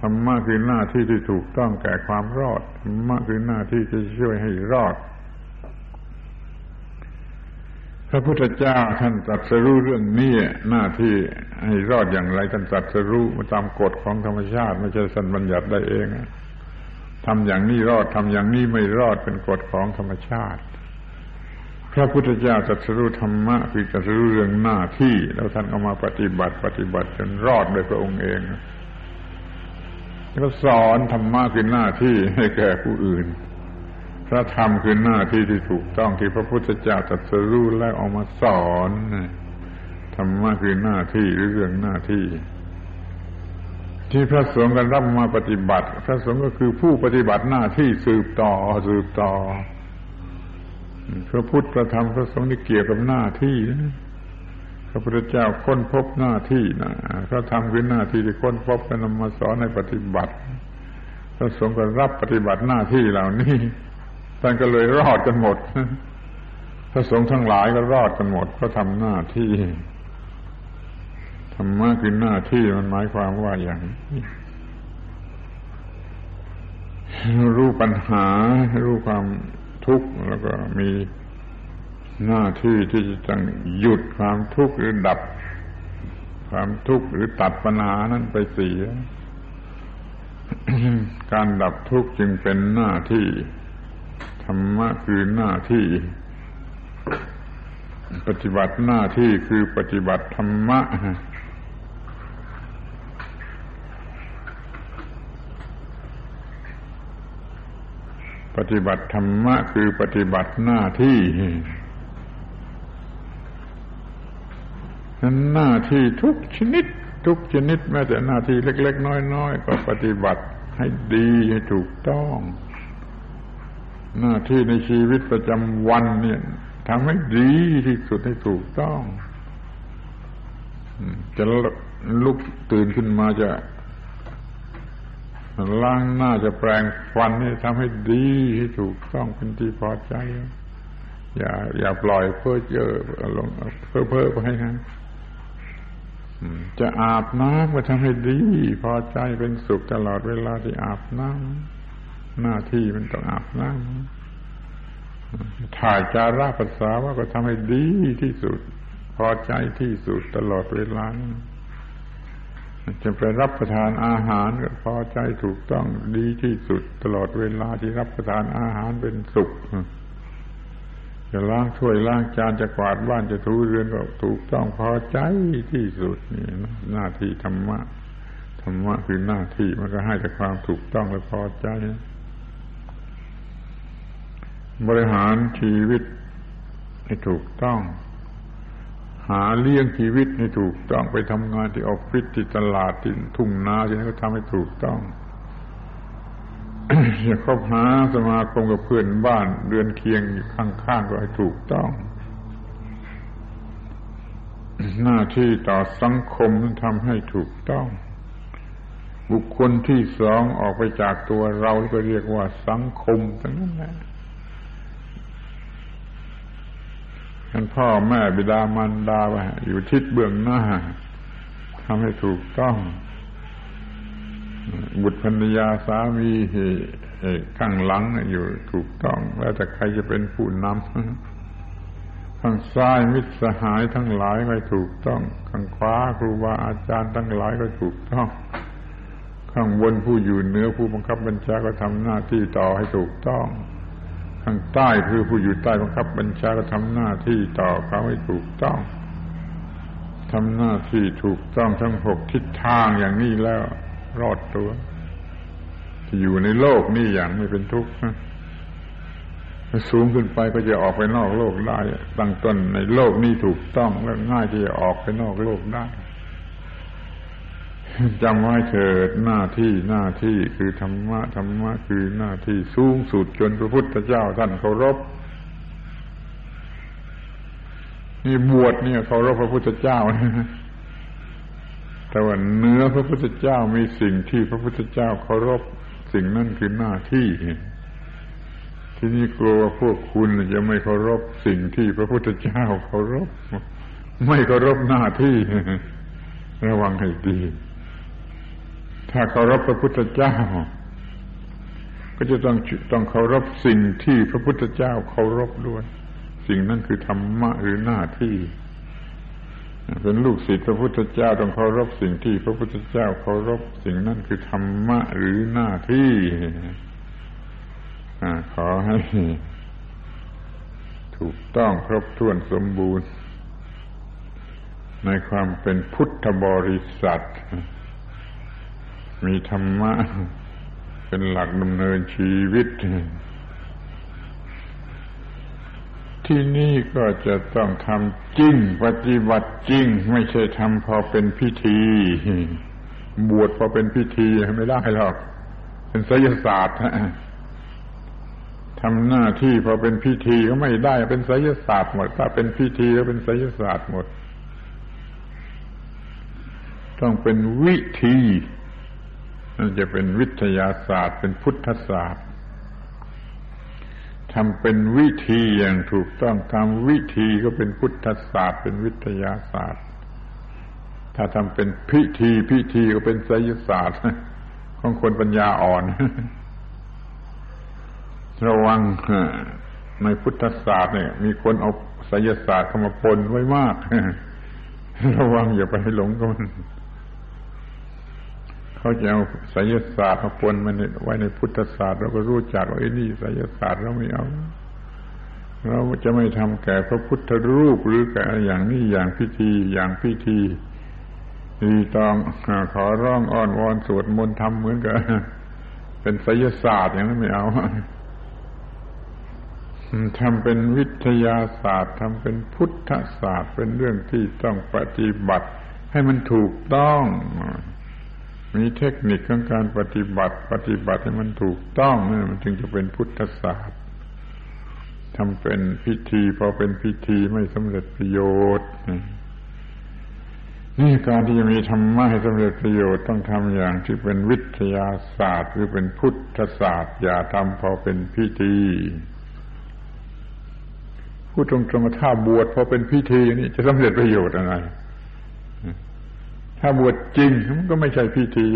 ธรรมะคือหน้าที่ที่ถูกต้องแก่ความรอดธรรมะคือหน้าที่ที่ช่วยให้รอด พระพุทธเจ้าท่านตรัสรู้เรื่องนี้หน้าที่ให้รอดอย่างไรท่านตรัสรู้มาตามกฎของธรรมชาติ ไม่ใช่สันบัญญัติได้เองทำอย่างนี้รอดทำอย่างนี้ไม่รอดเป็นกฎของธรรมชาติ พระพุทธเจ้าตรัสรู้ธรรมะคือตรัสรู้เรื่องหน้าที่ แล้วท่านก็มาปฏิบัติปฏิบัติจนรอดโดยพระองค์เองแล้วสอนธรรมะคือหน้าที่ให้แก่ผู้อื่น พระธรรมคือหน้าที่ที่ถูกต้องที่พระพุทธเจ้าตรัสรู้แล้วออกมาสอนธรรมะคือหน้าที่หรือเรื่องหน้าที่ ที่พระสงฆ์กันรับมาปฏิบัติ พระสงฆ์ก็คือผู้ปฏิบัติหน้าที่สืบต่อสืบต่อ พระพุทธพระธรรมพระสงฆ์นี่เกี่ยวกับหน้าที่พระพุทธเจ้าค้นพบหน้าที่นะพระธรรมคือหน้าที่ที่ค้นพบก็นำมาสอนให้ปฏิบัติ พระสงฆ์ก็รับปฏิบัติหน้าที่เหล่านี้ท่านก็เลยรอดกันหมดพระสงฆ์ทั้งหลายก็รอดกันหมดเพราะทำหน้าที่ธรรมะคือหน้าที่มันหมายความว่าอย่างรู้ปัญหารู้ความ ทุกข์แล้วก็มีหน้าที่ที่จะต้องหยุดความทุกข์หรือดับ ความทุกข์หรือตัดปัญหานั้นไปเสีย การดับทุกข์จึงเป็นหน้าที่ ธรรมะคือหน้าที่ ปฏิบัติหน้าที่คือปฏิบัติธรรมะ ปฏิบัติธรรมะคือปฏิบัติหน้าที่นั้นหน้าที่ทุกชนิด ทุกชนิดแม้แต่หน้าที่เล็ก ๆ น้อยๆก็ปฏิบัติให้ดีให้ถูกต้อง หน้าที่ในชีวิตประจำวันเนี่ยททำให้ดีที่สุดให้ถูกต้องจะลุกตื่นขึ้นมาจะ ล้างหน้าจะแปรงฟันนี่ทำให้ดีให้ถูกต้องเป็นที่พอใจ อย่า อย่าปล่อยเพ้อเจ้อลงเพ้อเพ้อไปนะจะอาบน้ำก็ทำให้ดี พอใจเป็นสุขตลอดเวลาที่อาบน้ำหน้าที่มันต้องอาบน้ำถ่ายจาระภาษาว่าก็ทำให้ดีที่สุด พอใจที่สุดตลอดเวลา จะไปรับประทานอาหารก็พอใจถูกต้องดีที่สุดตลอดเวลาที่รับประทานอาหารเป็นสุขจะล้างถ้วยล้างจานจะกวาดบ้านจะถูเรือนก็ถูกต้องพอใจที่สุดนี่หน้าที่ธรรมะธรรมะคือหน้าที่มันก็ให้แต่ความถูกต้องและพอใจ บริหารชีวิตให้ถูกต้อง หาเลี้ยงชีวิตให้ถูกต้องไปทำงานที่ออฟฟิศที่ตลาดที่ทุ่งนาที่นั่นก็ทำให้ถูกต้องอย่าคบหาสมาคมกับเพื่อนบ้านเดือนเคียงอยู่ข้างๆก็ให้ถูกต้อง หน้าที่ต่อสังคมนั้นทำให้ถูกต้อง บุคคลที่สองออกไปจากตัวเราก็เรียกว่าสังคมทั้งนั้นแหละ ท่านพ่อแม่บิดามารดาว่าอยู่ทิศเบื้องหน้าทำให้ถูกต้อง บุตรภรรยาสามีข้างหลังอยู่ถูกต้อง แล้วแต่ใครจะเป็นผู้นำข้างซ้ายมิตรสหายทั้งหลายก็ถูกต้อง ข้างขวาครูบาอาจารย์ทั้งหลายก็ถูกต้อง ข้างบนผู้อยู่เหนือผู้บังคับบัญชาก็ทำหน้าที่ต่อให้ถูกต้อง ข้างใต้คือผู้อยู่ใต้บังคับบัญชาก็ทำหน้าที่ต่อเขาให้ถูกต้องทำหน้าที่ถูกต้องทั้งหกทิศทางอย่างนี้แล้วรอดตัว ที่อยู่ในโลกนี่อย่างไม่เป็นทุกข์สูงขึ้นไปก็จะออกไปนอกโลกได้ ตั้งต้นในโลกนี้ถูกต้องแล้วง่ายที่จะออกไปนอกโลกได้ จำไว้เถิดหน้าที่หน้าที่คือธรรมะธรรมะคือหน้าที่สูงสุดจนพระพุทธเจ้าท่านเคารพนี่บวชเนี่ยเคารพพระพุทธเจ้าแต่ว่าเนื้อพระพุทธเจ้ามีสิ่งที่พระพุทธเจ้าเคารพสิ่งนั้นคือหน้าที่ ที่นี่กลัวพวกคุณจะไม่เคารพสิ่งที่พระพุทธเจ้าเคารพ ไม่เคารพหน้าที่ ระวังให้ดี ถ้าเคารพพระพุทธเจ้า ก็จะต้องต้องเคารพสิ่งที่พระพุทธเจ้าเคารพด้วย สิ่งนั้นคือธรรมะหรือหน้าที่ เป็นลูกศิษย์พระพุทธเจ้าต้องเคารพสิ่งที่พระพุทธเจ้าเคารพสิ่งนั้นคือธรรมะหรือหน้าที่ขอให้ถูกต้องครบถ้วนสมบูรณ์ ในความเป็นพุทธบริษัท มีธรรมะ เป็นหลักดำเนินชีวิต ที่นี่ก็จะต้องทำจริง ปฏิบัติจริง ไม่ใช่ทำพอเป็นพิธี บวชพอเป็นพิธีไม่ได้หรอก เป็นศิลศาสตร์ทำหน้าที่พอเป็นพิธีก็ไม่ได้เป็นศิลศาสตร์หมด ถ้าเป็นพิธีก็เป็นศิลศาสตร์หมด ต้องเป็นวิธี นั่นจะเป็นวิทยาศาสตร์ เป็นพุทธศาสตร์ทำเป็นวิธีอย่างถูกต้องทำวิธีก็เป็นพุทธศาสตร์ เป็นวิทยาศาสตร์ ถ้าทำเป็นพิธีพิธีก็เป็นไสยศาสตร์ ของคนปัญญาอ่อน ระวังในพุทธศาสตร์เนี่ย มีคนเอาไสยศาสตร์เข้ามาปนไว้มาก ระวังอย่าไปหลงกับมัน เขาจะเอาไสยศาสตร์มาปนมันไว้ในพุทธศาสตร์เราก็รู้จักว่าไอ้นี่ไสยศาสตร์เราไม่เอา เราจะไม่ทำแก่พระพุทธรูปหรือแก่อย่างนี้อย่างพิธีอย่างพิธีทีต้องขอร้องอ้อนวอนสวดมนต์ทำเหมือนกันเป็นไสยศาสตร์อย่างนั้นไม่เอาทำเป็นวิทยาศาสตร์ทำเป็นพุทธศาสตร์เป็นเรื่องที่ต้องปฏิบัติ ให้มันถูกต้อง มีเทคนิคของการปฏิบัติ ปฏิบัติให้มันถูกต้องนี่มันจึงจะเป็นพุทธศาสตร์ทำเป็นพิธีพอเป็นพิธีไม่สำเร็จประโยชน์นี่การที่จะมีธรรมะให้สำเร็จประโยชน์ต้องทำอย่างที่เป็นวิทยาศาสตร์ หรือเป็นพุทธศาสตร์ อย่าทำพอเป็นพิธีพูดตรงๆถ้าบวชพอเป็นพิธีนี่จะสำเร็จประโยชน์อะไร ถ้าบวชจริงมันก็ไม่ใช่พิธี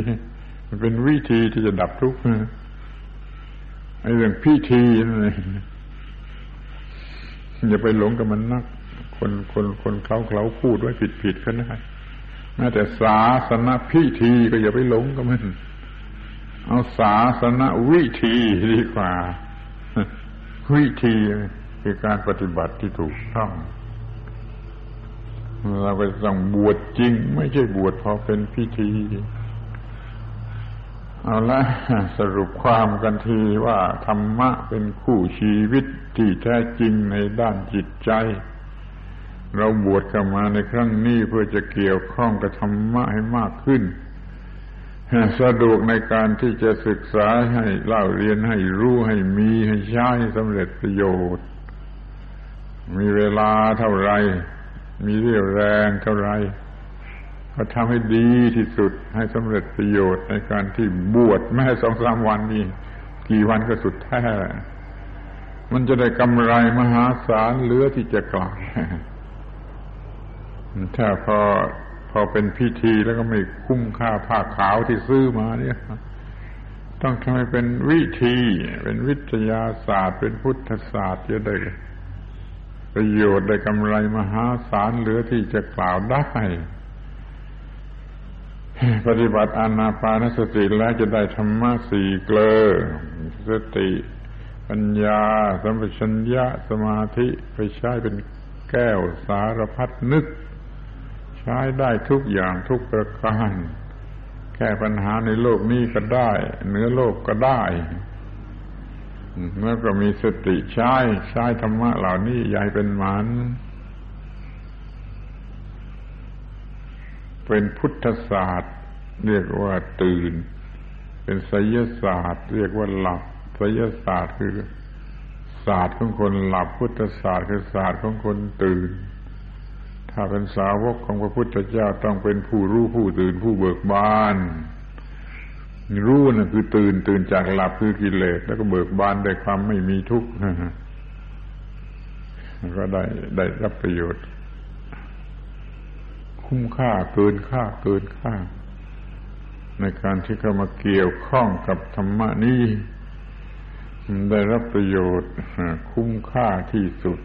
มันเป็นวิธีที่จะดับทุกข์ไอ้เรื่องพิธีนั่นเองอย่าไปหลงกับมันนัก คนคนคนเขาเขาพูดไว้ผิดผิดก็ได้แม้แต่ศาสนาพิธีก็อย่าไปหลงกับมัน เอาศาสนาวิธีดีกว่า วิธีคือการปฏิบัติที่ถูกต้อง เราไปต้องบวชจริง ไม่ใช่บวชพอเป็นพิธี เอาละสรุปความกันทีว่าธรรมะเป็นคู่ชีวิตที่แท้จริงในด้านจิตใจ เราบวชเข้ามาในครั้งนี้เพื่อจะเกี่ยวข้องกับธรรมะให้มากขึ้นสะดวกในการที่จะศึกษาให้เล่าเรียนให้รู้ให้มีให้ใช้สำเร็จประโยชน์ มีเวลาเท่าไร มีเรี่ยวแรงเท่าไรก็ทำให้ดีที่สุดให้สำเร็จประโยชน์ในการที่บวชแม้สองสามวันนี้กี่วันก็สุดแท้ มันจะได้กำไรมหาศาลเหลือที่จะกล่าวถ้าพอพอเป็นพิธีแล้วก็ไม่คุ้มค่าผ้าขาวที่ซื้อมาเนี่ย ต้องทำให้เป็นวิธี เป็นวิทยาศาสตร์ เป็นพุทธศาสตร์จะได้ ประโยชน์ได้กำไรมหาศาลเหลือที่จะกล่าวได้ ปฏิบัติอานาปานสติแล้วจะได้ธรรมะสี่เกลอสติ ปัญญา สัมปชัญญะสมาธิไปใช้เป็นแก้วสารพัดนึก ใช้ได้ทุกอย่างทุกประการ แก้ปัญหาในโลกนี้ก็ได้เหนือโลกก็ได้ เมื่อก็มีสติใช้ใช้ธรรมะเหล่านี้ใหญ่เป็นมันเป็นพุทธศาสตร์ เรียกว่าตื่น เป็นไสยศาสตร์ เรียกว่าหลับไสยศาสตร์คือศาสตร์ของคนหลับพุทธศาสตร์คือศาสตร์ของคนตื่น ถ้าเป็นสาวกของพระพุทธเจ้าต้องเป็นผู้รู้ผู้ตื่นผู้เบิกบาน รู้นะ่ะคือตื่นตื่นจากหลับคือกิเลสแล้วก็เบิกบานได้ความไม่มีทุกข์ก็ได้ได้รับประโยชน์ คุ้มค่าเกินค่าเกินค่า ในการที่เข้ามาเกี่ยวข้องกับธรรมะนี้ได้รับประโยชน์คุ้มค่าที่สุด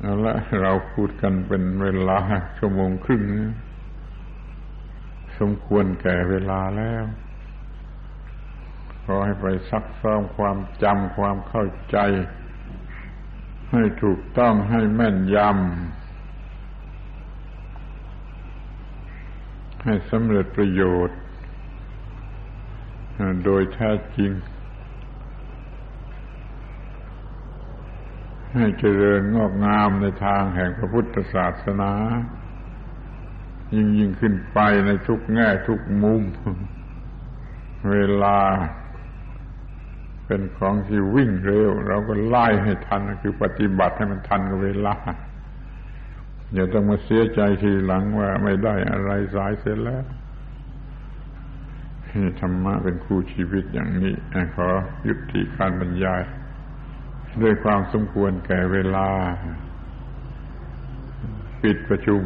เอาละเราพูดกันเป็นเวลาชั่วโมงครึ่ง สมควรแก่เวลาแล้ว ขอให้ไปซักซ้อมความจำความเข้าใจ ให้ถูกต้องให้แม่นยำ ให้สำเร็จประโยชน์ โดยแท้จริง ให้เจริญงอกงามในทางแห่งพระพุทธศาสนา ยิ่งยิ่งขึ้นไปในทุกแง่ทุกมุม เวลา เป็นของที่วิ่งเร็ว เราก็ไล่ให้ทันคือปฏิบัติให้มันทันกับเวลา อย่าต้องมาเสียใจทีหลังว่าไม่ได้อะไรสายเสร็จแล้วธรรมะเป็นคู่ชีวิตอย่างนี้ขอยุติการบรรยาย ด้วยความสมควรแก่เวลา ปิดประชุม